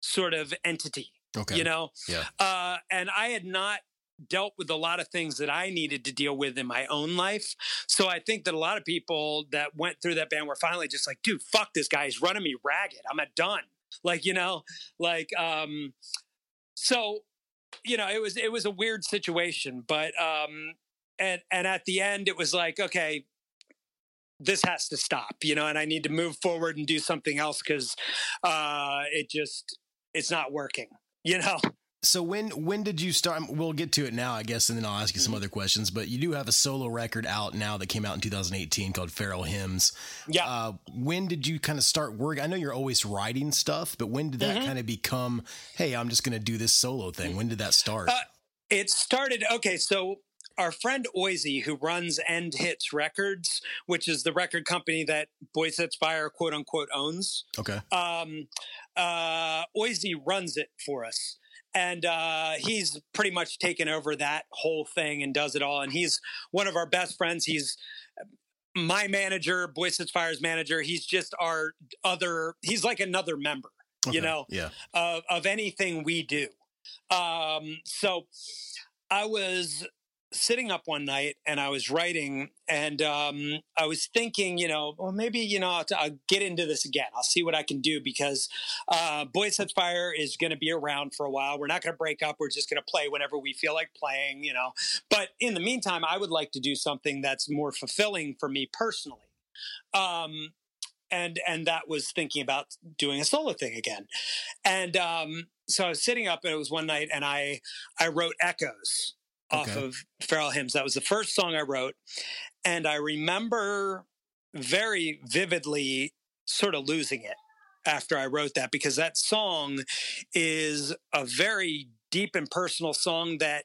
sort of entity, Okay. you know? Yeah. Uh, and I had not dealt with a lot of things that I needed to deal with in my own life. So I think that a lot of people that went through that band were finally just like, dude, fuck this guy. He's running me ragged. I'm at done. Like, you know, like, um, so, you know, it was, it was a weird situation, but, um, and, and at the end it was like, okay, this has to stop, you know, and I need to move forward and do something else because, uh, it just, it's not working, you know? So when when did you start? We'll get to it now, I guess, and then I'll ask you some Mm-hmm. other questions. But you do have a solo record out now that came out in 2018 called Feral Hymns. Yeah. Uh, when did you kind of start work? I know you're always writing stuff, but when did that Mm-hmm. kind of become? Hey, I'm just going to do this solo thing. When did that start? Uh, It started okay. So our friend Oisey, who runs End Hits Records, which is the record company that Boy Sets Fire quote unquote owns, okay. um, uh, Oisey runs it for us. And uh, he's pretty much taken over that whole thing and does it all. And he's one of our best friends. He's my manager, Boy Sets Fire's manager. He's just our other. He's like another member. You know, Yeah. of, of anything we do. Um, so I was sitting up one night and I was writing and um, I was thinking, you know, well, maybe, you know, I'll, I'll get into this again. I'll see what I can do because uh, Boy Sets Fire is going to be around for a while. We're not going to break up. We're just going to play whenever we feel like playing, you know. But in the meantime, I would like to do something that's more fulfilling for me personally. Um, and and that was thinking about doing a solo thing again. And um, so I was sitting up, and it was one night, and I I wrote Echoes off Okay. of Feral Hymns. That was the first song I wrote, and I remember very vividly sort of losing it after I wrote that because that song is a very deep and personal song that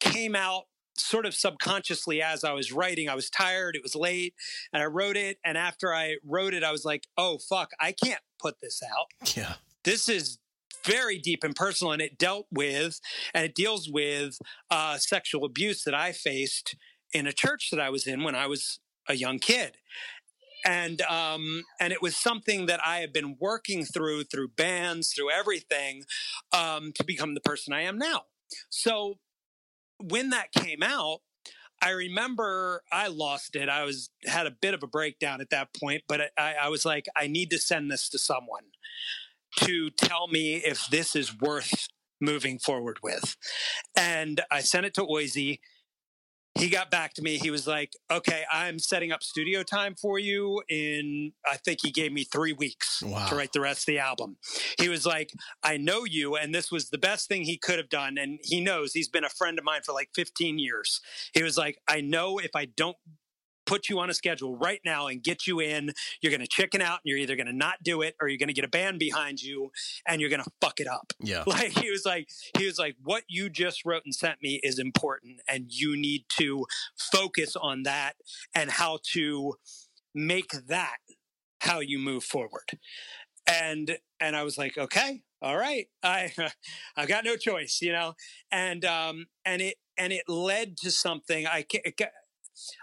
came out sort of subconsciously as I was writing. I was tired, it was late, and I wrote it. And after I wrote it, I was like, oh, fuck, I can't put this out Yeah. this is very deep and personal and it dealt with and it deals with uh, sexual abuse that i faced in a church that i was in when i was a young kid. And um, and it was something that i have been working through through bands through everything um, to become the person i am now. So when that came out I remember I lost it. I was had a bit of a breakdown at that point, but I, I was like, I need to send this to someone to tell me if this is worth moving forward with. And I sent it to Oisey. He got back to me. He was like, okay, I'm setting up studio time for you in, I think he gave me three weeks Wow. to write the rest of the album. He was like, I know you, and this was the best thing he could have done. And he knows he's been a friend of mine for like 15 years. He was like, I know if I don't put you on a schedule right now and get you in, you're going to chicken out and you're either going to not do it or you're going to get a band behind you and you're going to fuck it up. Yeah. (laughs) Like he was like, he was like, what you just wrote and sent me is important and you need to focus on that and how to make that how you move forward. And, and I was like, okay, all right. I, (laughs) I've got no choice, you know? And, um, and it, and it led to something I can't,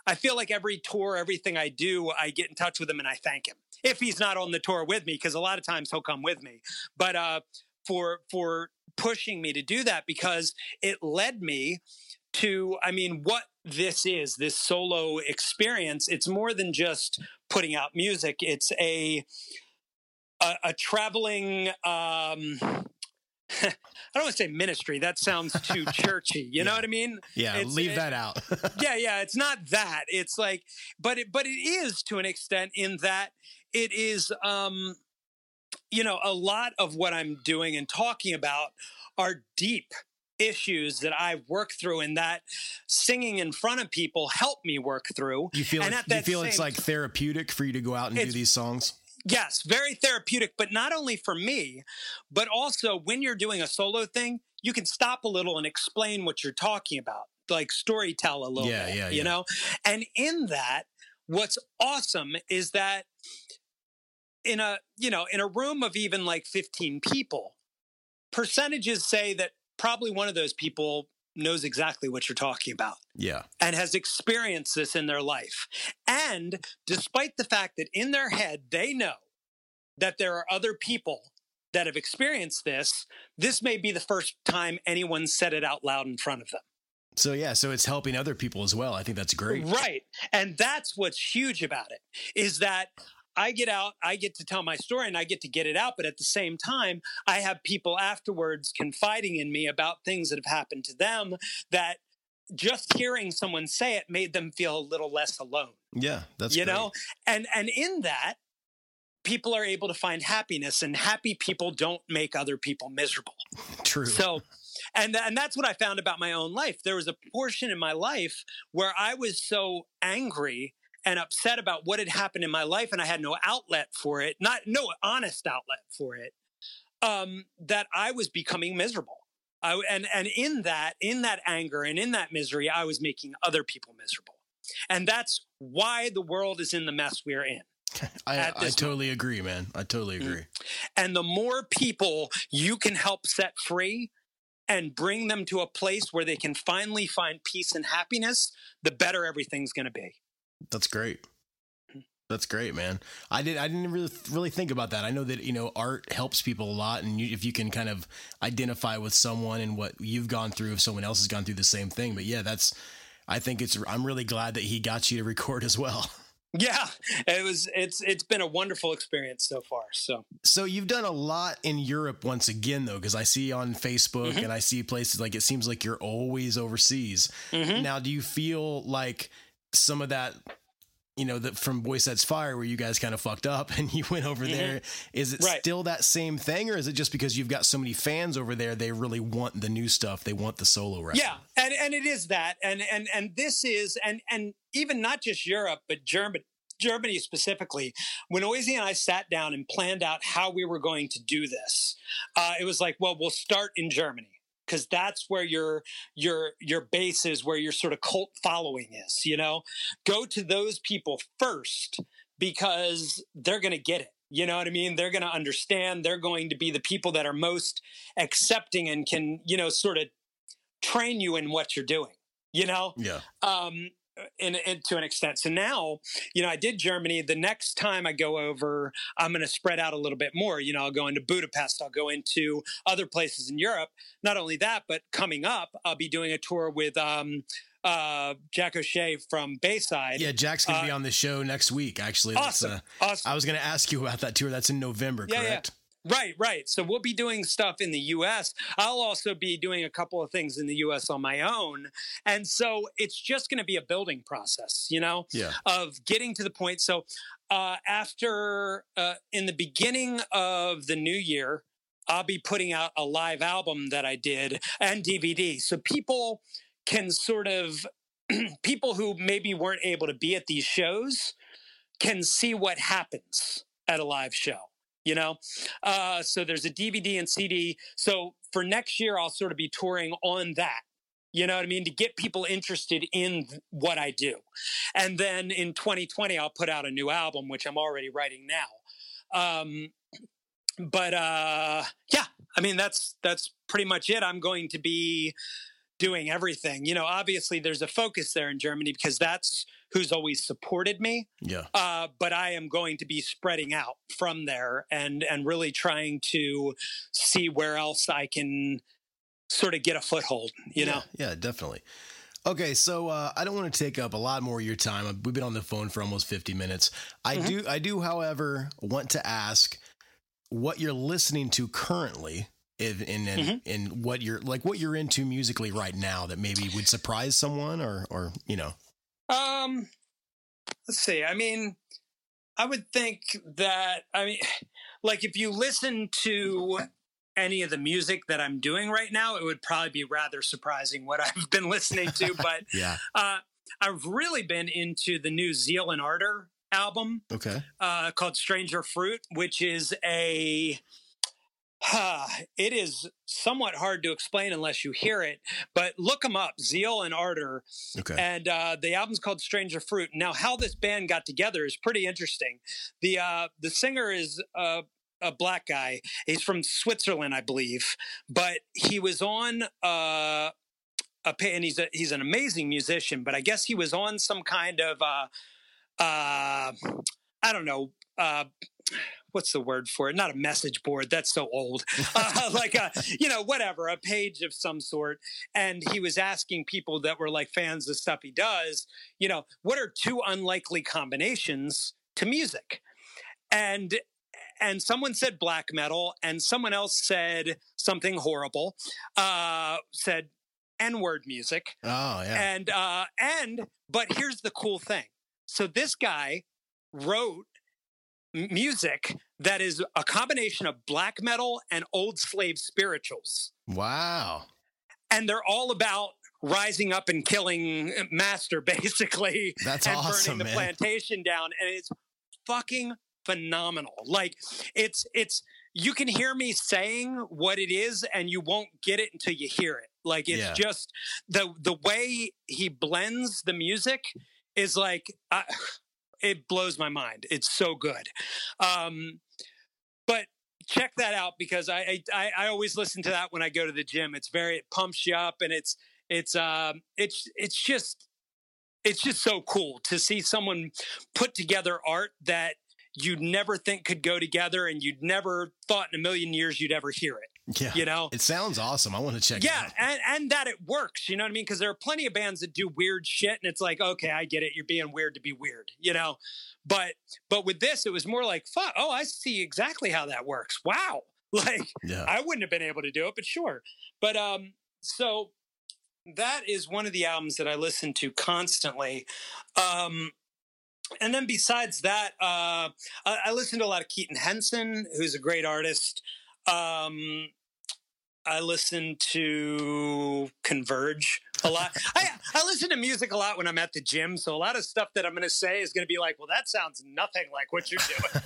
I feel like every tour, everything I do, I get in touch with him and I thank him. If he's not on the tour with me, because a lot of times he'll come with me. But uh, for for pushing me to do that because it led me to, I mean, what this is, this solo experience. It's more than just putting out music. It's a a, a traveling. Um, I don't want to say ministry. That sounds too (laughs) churchy. You know what I mean? Yeah, It's- leave it- that out. (laughs) yeah, yeah, it's not that. It's like, but it, but it is to an extent in that it is, um, you know, a lot of what I'm doing and talking about are deep issues that I've worked through, and that singing in front of people helped me work through. You feel And like, you feel it's like therapeutic for you to go out and do these songs. Yes, very therapeutic, but not only for me, but also when you're doing a solo thing, you can stop a little and explain what you're talking about, like story tell a little Yeah, bit, yeah, you yeah. know? And in that, what's awesome is that in a, you know, in a room of even like 15 people, percentages say that probably one of those people knows exactly what you're talking about Yeah. and has experienced this in their life. And despite the fact that in their head they know that there are other people that have experienced this, this may be the first time anyone said it out loud in front of them. So yeah, so it's helping other people as well. I think that's great. Right. And that's what's huge about it is that I get out, I get to tell my story and I get to get it out. But at the same time, I have people afterwards confiding in me about things that have happened to them that just hearing someone say it made them feel a little less alone. Yeah, that's you great. know? And and in that, people are able to find happiness and happy people don't make other people miserable. (laughs) true. So, and and that's what I found about my own life. There was a portion in my life where I was so angry and upset about what had happened in my life, and I had no outlet for it, not no honest outlet for it. Um, that I was becoming miserable. I, and and in that in that anger and in that misery, I was making other people miserable, and that's why the world is in the mess we're in. (laughs) I, I totally agree, man. I totally Mm. agree. And the more people you can help set free and bring them to a place where they can finally find peace and happiness, the better everything's going to be. That's great. Mm-hmm. That's great, man. I did. I didn't really really think about that. I know that you know art helps people a lot, and you, if you can kind of identify with someone and what you've gone through, if someone else has gone through the same thing. But yeah, that's. I think it's. I'm really glad that he got you to record as well. (laughs) Yeah, it was it's it's been a wonderful experience so far. So, So you've done a lot in Europe once again, though, because I see on Facebook Mhm. and I see places like it seems like you're always overseas. mhm. Now, do you feel like some of that, you know, that from Boy Sets Fire, where you guys kind of fucked up (laughs) and you went over Mhm. there, is it Right. still that same thing, or is it just because you've got so many fans over there, they really want the new stuff, they want the solo wrestling? yeah, and and it is that, and and and this is, and and even not just Europe, but Germany. Germany specifically, when Oisey and I sat down and planned out how we were going to do this, uh, it was like, well, we'll start in Germany because that's where your your your base is, where your sort of cult following is. You know, go to those people first because they're going to get it. You know what I mean? They're going to understand. They're going to be the people that are most accepting and can, you know, sort of train you in what you're doing. You know, Yeah. um, in, in to an extent. So now, you know, I did Germany. The next time I go over, I'm going to spread out a little bit more. You know, I'll go into Budapest. I'll go into other places in Europe. Not only that, but coming up, I'll be doing a tour with um, uh, Jack O'Shea from Bayside. Yeah, Jack's going to be Uh, on the show next week, actually. That's, awesome, uh, awesome. I was going to ask you about that tour. That's in November, Yeah, yeah. Right, right. So we'll be doing stuff in the US. I'll also be doing a couple of things in the US on my own. And so it's just going to be a building process, you know, Yeah. of getting to the point. So uh, after, uh, in the beginning of the new year, I'll be putting out a live album that I did and DVD. So people can sort of, (clears throat) people who maybe weren't able to be at these shows can see what happens at a live show you know? Uh, so there's a dvd and cd so for next year i'll sort of be touring on that you know what i mean to get people interested in what i do. And then in 2020 i'll put out a new album which i'm already writing now. Um, but uh, yeah i mean that's that's pretty much it. I'm going to be doing everything. You know obviously there's a focus there in germany because that's who's always supported me Yeah. uh, but I am going to be spreading out from there and and really trying to see where else I can sort of get a foothold. You know, Yeah, yeah, definitely. Okay, so uh, I don't want to take up a lot more of your time. We've been on the phone for almost 50 minutes. I Mm-hmm. do I do however want to ask what you're listening to currently in and and, Mm-hmm. and what you're like what you're into musically right now that maybe would surprise someone or or you know. Um, let's see. I mean, I would think that I mean, (sighs) like if you listen to any of the music that I'm doing right now, it would probably be rather surprising what (laughs) I've been listening to. (laughs) but Yeah. uh, I've really been into the new Zeal and Ardor album. Okay. uh, called Stranger Fruit, which is a. it is somewhat hard to explain unless you hear it, but look them up, Zeal and Ardor, Okay. and uh, the album's called Stranger Fruit. Now, how this band got together is pretty interesting. the uh, The singer is uh, a black guy. He's from Switzerland, I believe, but he was on. Uh, a, and he's a, he's an amazing musician, but I guess he was on some kind of uh, uh, I don't know, uh, what's the word for it? Not a message board. That's so old. (laughs) Uh, like a, you know, whatever, a page of some sort. And he was asking people that were like fans of stuff he does, you know, what are two unlikely combinations to music? And and someone said black metal, and someone else said something horrible. Uh, said N-word music, Oh, yeah. and uh and but here's the cool thing so this guy wrote music that is a combination of black metal and old slave spirituals wow. and they're all about rising up and killing uh, master (laughs) basically That's and awesome, burning the man. plantation down and it's fucking phenomenal like it's it's you can hear me saying what it is and you won't get it until you hear it like it's Yeah. just the the way he blends the music is like I, it blows my mind it's so good um but check that out because I, I I always listen to that when I go to the gym. It's very it pumps you up and it's it's um it's it's just it's just so cool to see someone put together art that you'd never think could go together and you'd never thought in a million years you'd ever hear it. Yeah. You know? It sounds awesome. I want to check Yeah, it out. and, and that it works, you know what I mean? Because there are plenty of bands that do weird shit, and it's like, okay, I get it. You're being weird to be weird, you know. But but with this, it was more like, fuck. Oh, I see exactly how that works. Wow, (laughs) like Yeah. I wouldn't have been able to do it, but sure. But um, so that is one of the albums that I listen to constantly. Um, and then besides that, uh, I, I listen to a lot of Keaton Henson, who's a great artist. Um, I listen to Converge a lot. I, I listen to music a lot when I'm at the gym, so a lot of stuff that I'm going to say is going to be like, "Well, that sounds nothing like what you're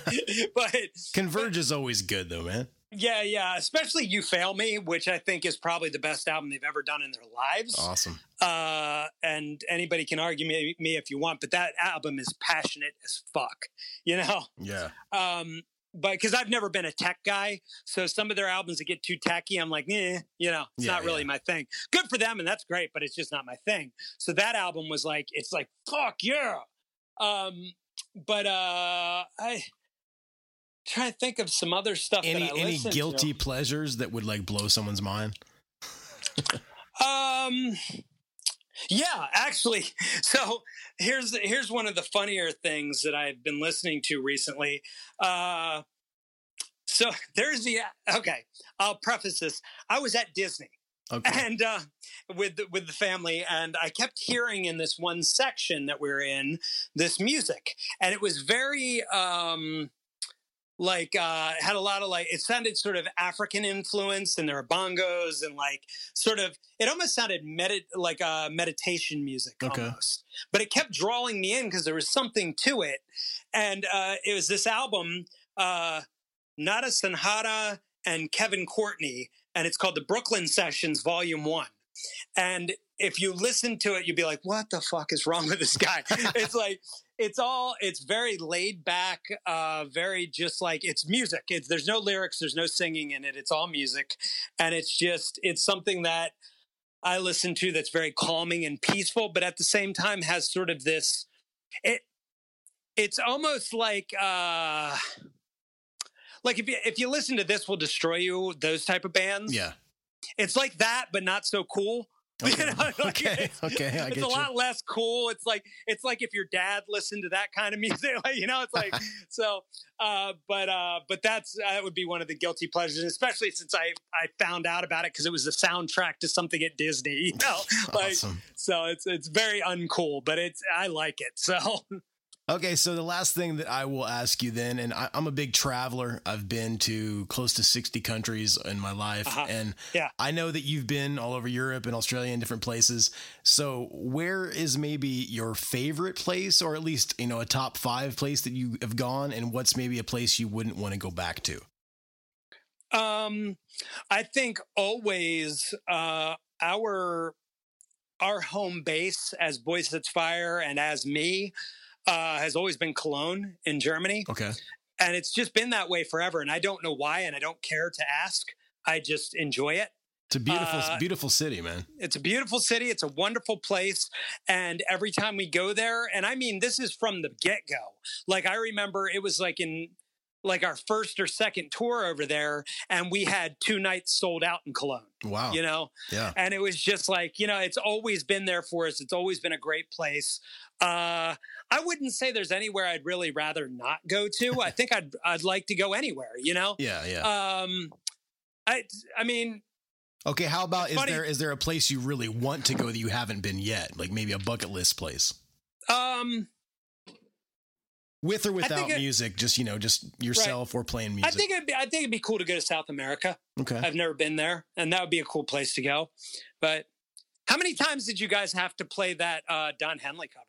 doing." (laughs) but Converge is always good, though, man. yeah, yeah, especially "You Fail Me," which I think is probably the best album they've ever done in their lives. Awesome. Uh, and anybody can argue me, me if you want, but that album is passionate as fuck. You know, Yeah. um, but because I've never been a tech guy, so some of their albums that get too tacky, I'm like, eh, you know, it's Yeah, not really yeah. my thing. Good for them, and that's great, but it's just not my thing. So that album was like, it's like, fuck yeah. Um, but uh, I try to think of some other stuff. Any that I any guilty To. pleasures that would like blow someone's mind? Um, yeah, actually. (laughs) So here's here's one of the funnier things that I've been listening to recently. Uh, So (laughs) there's the okay. I'll preface this. I was at Disney (laughs) Okay. and uh, with the, with the family, and I kept hearing in this one section that we are in this music, and it was very um, like uh, had a lot of like it sounded sort of African influence, and there were bongos and like sort of it almost sounded medit like uh, meditation music Okay. almost, but it kept drawing me in because there was something to it, and uh, it was this album. Uh, Nada Sanhara and Kevin Courtney, and it's called the Brooklyn Sessions Volume One. And if you listen to it, you'd be like, "What the fuck is wrong with this guy?" (laughs) it's like it's all it's very laid back, uh, very just like it's music. It's there's no lyrics, there's no singing in it. It's all music, and it's just it's something that I listen to that's very calming and peaceful, but at the same time has sort of this it. It's almost like. uh like if you if you listen to this will destroy you those type of bands yeah. it's like that but not so cool (laughs) You Okay. know, like okay. it's, Okay. I it's a you. lot less cool it's like it's like if your dad listened to that kind of (laughs) music like, you know it's like (laughs) so uh but uh but that's that would be one of the guilty pleasures especially since i i found out about it because it was the soundtrack to something at disney you know like Awesome. so it's it's very uncool but it's i like it so Okay, so the last thing that I will ask you then, and I, I'm a big traveler. I've been to close to 60 countries in my life, Uh-huh. and Yeah. I know that you've been all over Europe and Australia and different places. So, where is maybe your favorite place, or at least you know a top five place that you have gone, and what's maybe a place you wouldn't want to go back to? Um, I think always uh, our our home base as Boy Sets Fire and as me uh, has always been Cologne in Germany, Okay, and it's just been that way forever. And I don't know why, and I don't care to ask. I just enjoy it. it's a beautiful, Uh, beautiful city, man. It's a beautiful city. It's a wonderful place. And every time we go there, and I mean, this is from the get go. Like, I remember it was like in like our first or second tour over there, and we had two nights sold out in Cologne, Wow, you know? yeah, And it was just like, you know, it's always been there for us. It's always been a great place. Uh, I wouldn't say there's anywhere I'd really rather not go to. I (laughs) think I'd, I'd like to go anywhere, you know? yeah, yeah. Um, I, I mean, okay, how about is there is there a place you really want to go that you haven't been yet, like maybe a bucket list place? um, with or without it- music just you know just yourself or playing music I think it'd be, I think it'd be cool to go to South America. okay I've never been there, and that would be a cool place to go. But how many times did you guys have to play that uh, Don Henley cover?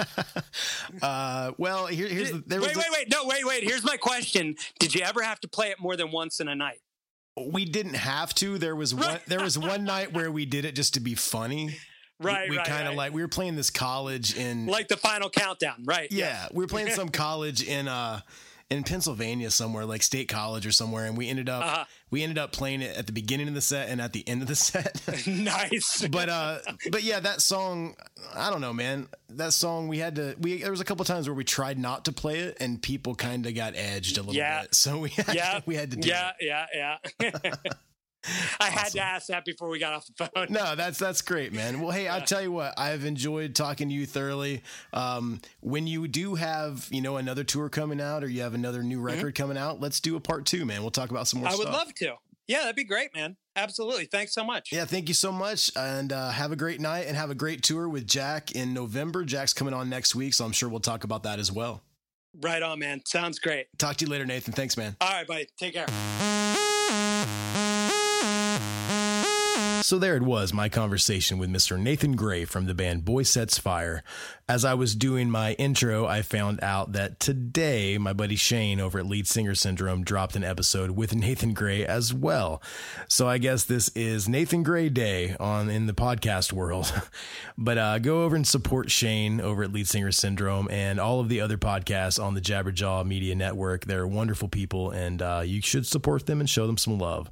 (laughs) uh well here, here's the, there was wait, the- wait, wait, no, wait, wait. Here's my question: Did you ever have to play it more than once in a night? we didn't have to there was one there was one night where we did it just to be funny Right, we, right, kind of right. like we were playing this college in like the final countdown, right? yeah, we were playing (laughs) some college in uh in Pennsylvania somewhere like State College or somewhere and we ended up Uh-huh. we ended up playing it at the beginning of the set and at the end of the set (laughs) (laughs) nice. but uh but yeah that song i don't know man that song we had to we there was a couple times where we tried not to play it and people kind of got edged a little Yeah. bit so we had, yeah, we had to do yeah, it. yeah, yeah. (laughs) I had to ask that before we got off the phone. no that's that's great man well hey i'll tell you what i've enjoyed talking to you thoroughly um when you do have you know another tour coming out or you have another new record coming out let's do a part two man we'll talk about some more Mm-hmm. I would love to. Yeah, that'd be great, man. Absolutely. Thanks so much. Yeah, thank you so much. And uh, have a great night and have a great tour with Jack in November. Jack's coming on next week, so I'm sure we'll talk about that as well. Right on, man. Sounds great. Talk to you later, Nathan. Thanks, man. All right, buddy. Take care. So there it was, my conversation with Mr. Nathan Gray from the band Boy Sets Fire. As I was doing my intro, I found out that today my buddy Shane over at Lead Singer Syndrome dropped an episode with Nathan Gray as well. So I guess this is Nathan Gray Day on in the podcast world. (laughs) but uh, go over and support Shane over at Lead Singer Syndrome and all of the other podcasts on the Jabberjaw Media Network. They're wonderful people, and uh, you should support them and show them some love.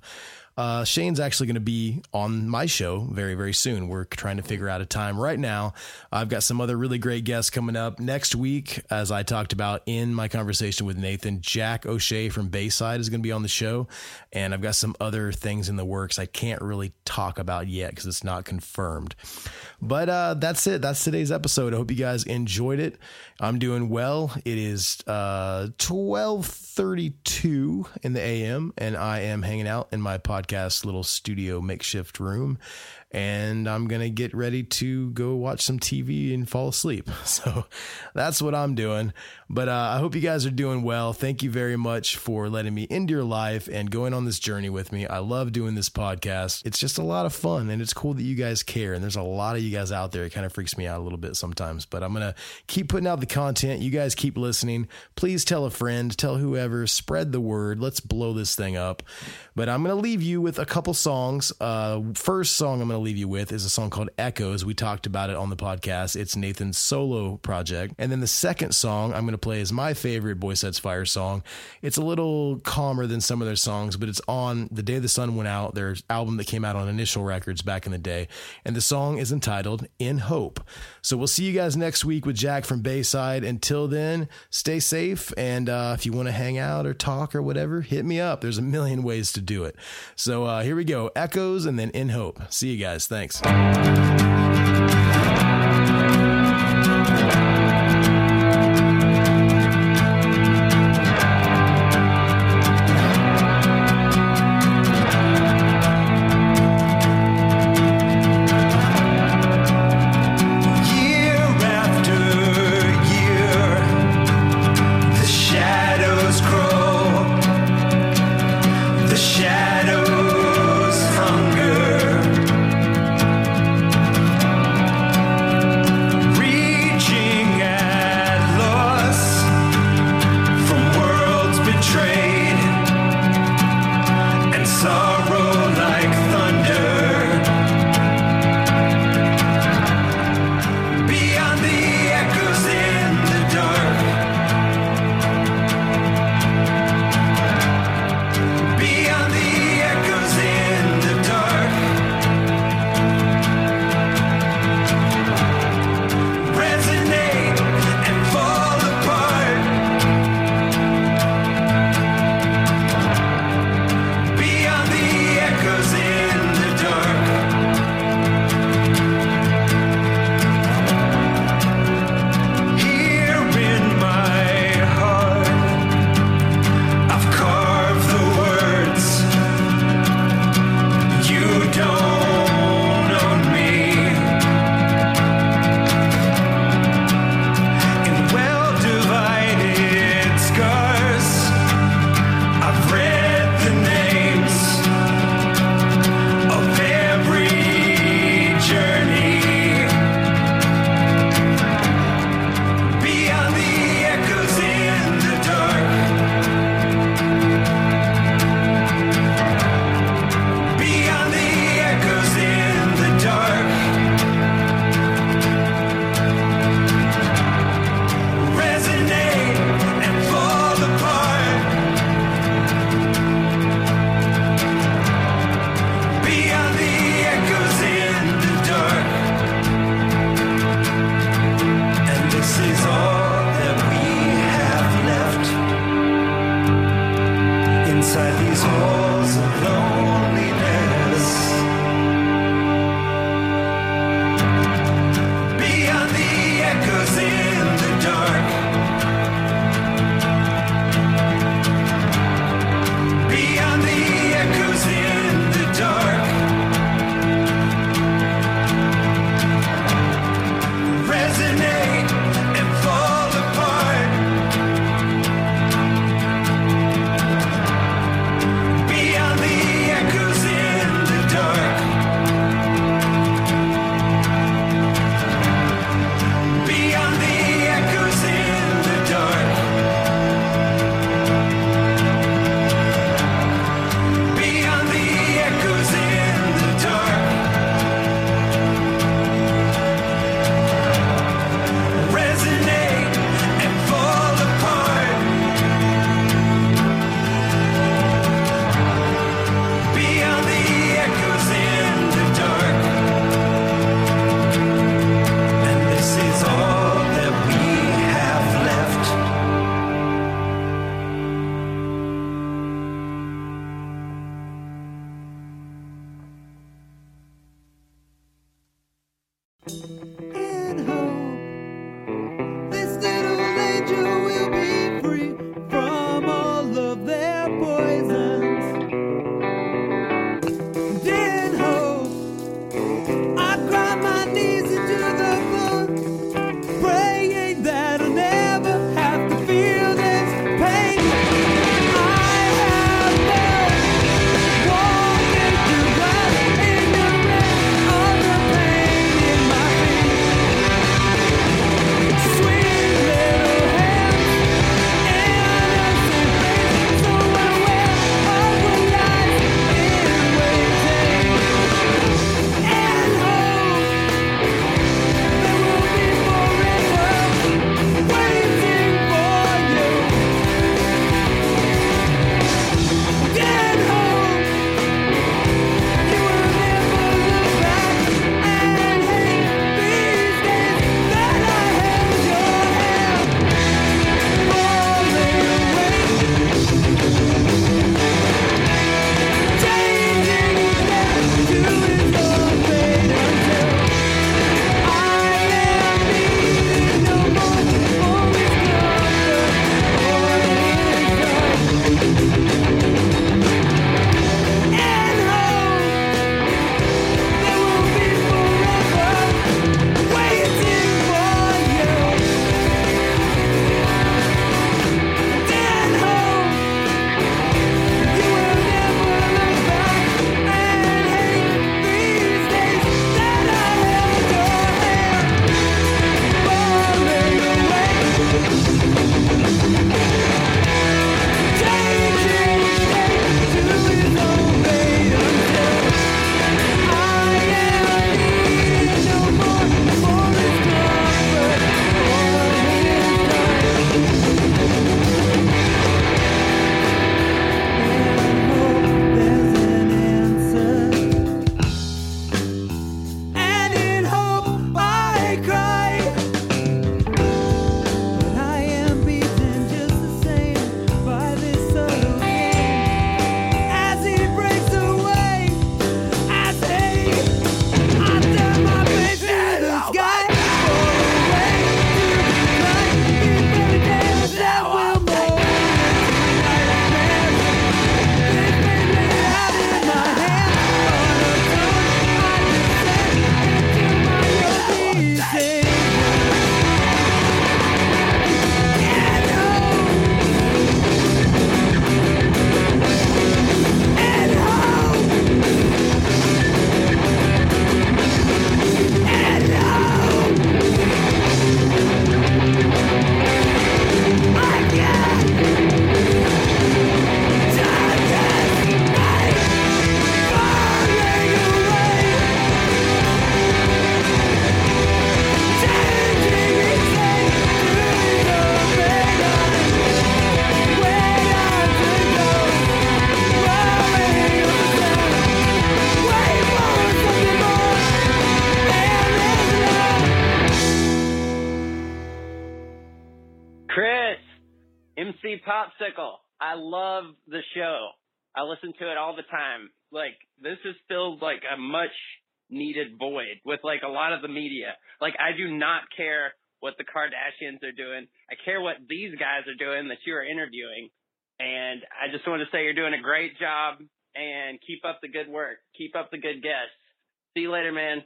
Uh, Shane's actually going to be on my show very, very soon. We're trying to figure out a time right now. I've got some other really great guests coming up next week, as I talked about in my conversation with Nathan. Jack O'Shea from Bayside is going to be on the show, and I've got some other things in the works I can't really talk about yet because it's not confirmed. But uh, that's it. That's today's episode. I hope you guys enjoyed it. I'm doing well. It is uh, 12:32 in the AM, and I am hanging out in my podcast little studio makeshift room and I'm to get ready to go watch some TV and fall asleep. (laughs) So that's what I'm doing. But uh, I hope you guys are doing well. Thank you very much for letting me into your life and going on this journey with me. I love doing this podcast. It's just a lot of fun and it's cool that you guys care. And there's a lot of you guys out there. It kind of freaks me out a little bit sometimes, but I'm going to keep putting out the content. You guys keep listening. Please tell a friend, tell whoever, spread the word. Let's blow this thing up. But I'm going to leave you with a couple songs. Uh, first song I'm going to leave you with is a song called Echoes. We talked about it on the podcast. It's Nathan's solo project. And then the second song I'm going to play is my favorite Boy Sets Fire song. It's a little calmer than some of their songs, but it's on The Day the Sun Went Out, their album that came out on Initial Records back in the day. And the song is entitled In Hope. So we'll see you guys next week with Jack from Bayside. Until then, stay safe. And uh, if you want to hang out or talk or whatever, hit me up. There's a million ways to do it. So uh, here we go Echoes and then In Hope. See you guys. Thanks. Lot of the media. Like I do not care what the Kardashians are doing. I care what these guys are doing that you are interviewing. And I just want to say you're doing a great job and keep up the good work. Keep up the good guests. See you later, man.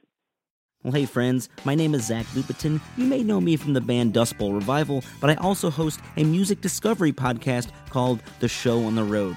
Well, hey, friends, my name is Zach Lupetin. You may know me from the band Dust Bowl Revival, but I also host a music discovery podcast called The Show on the Road.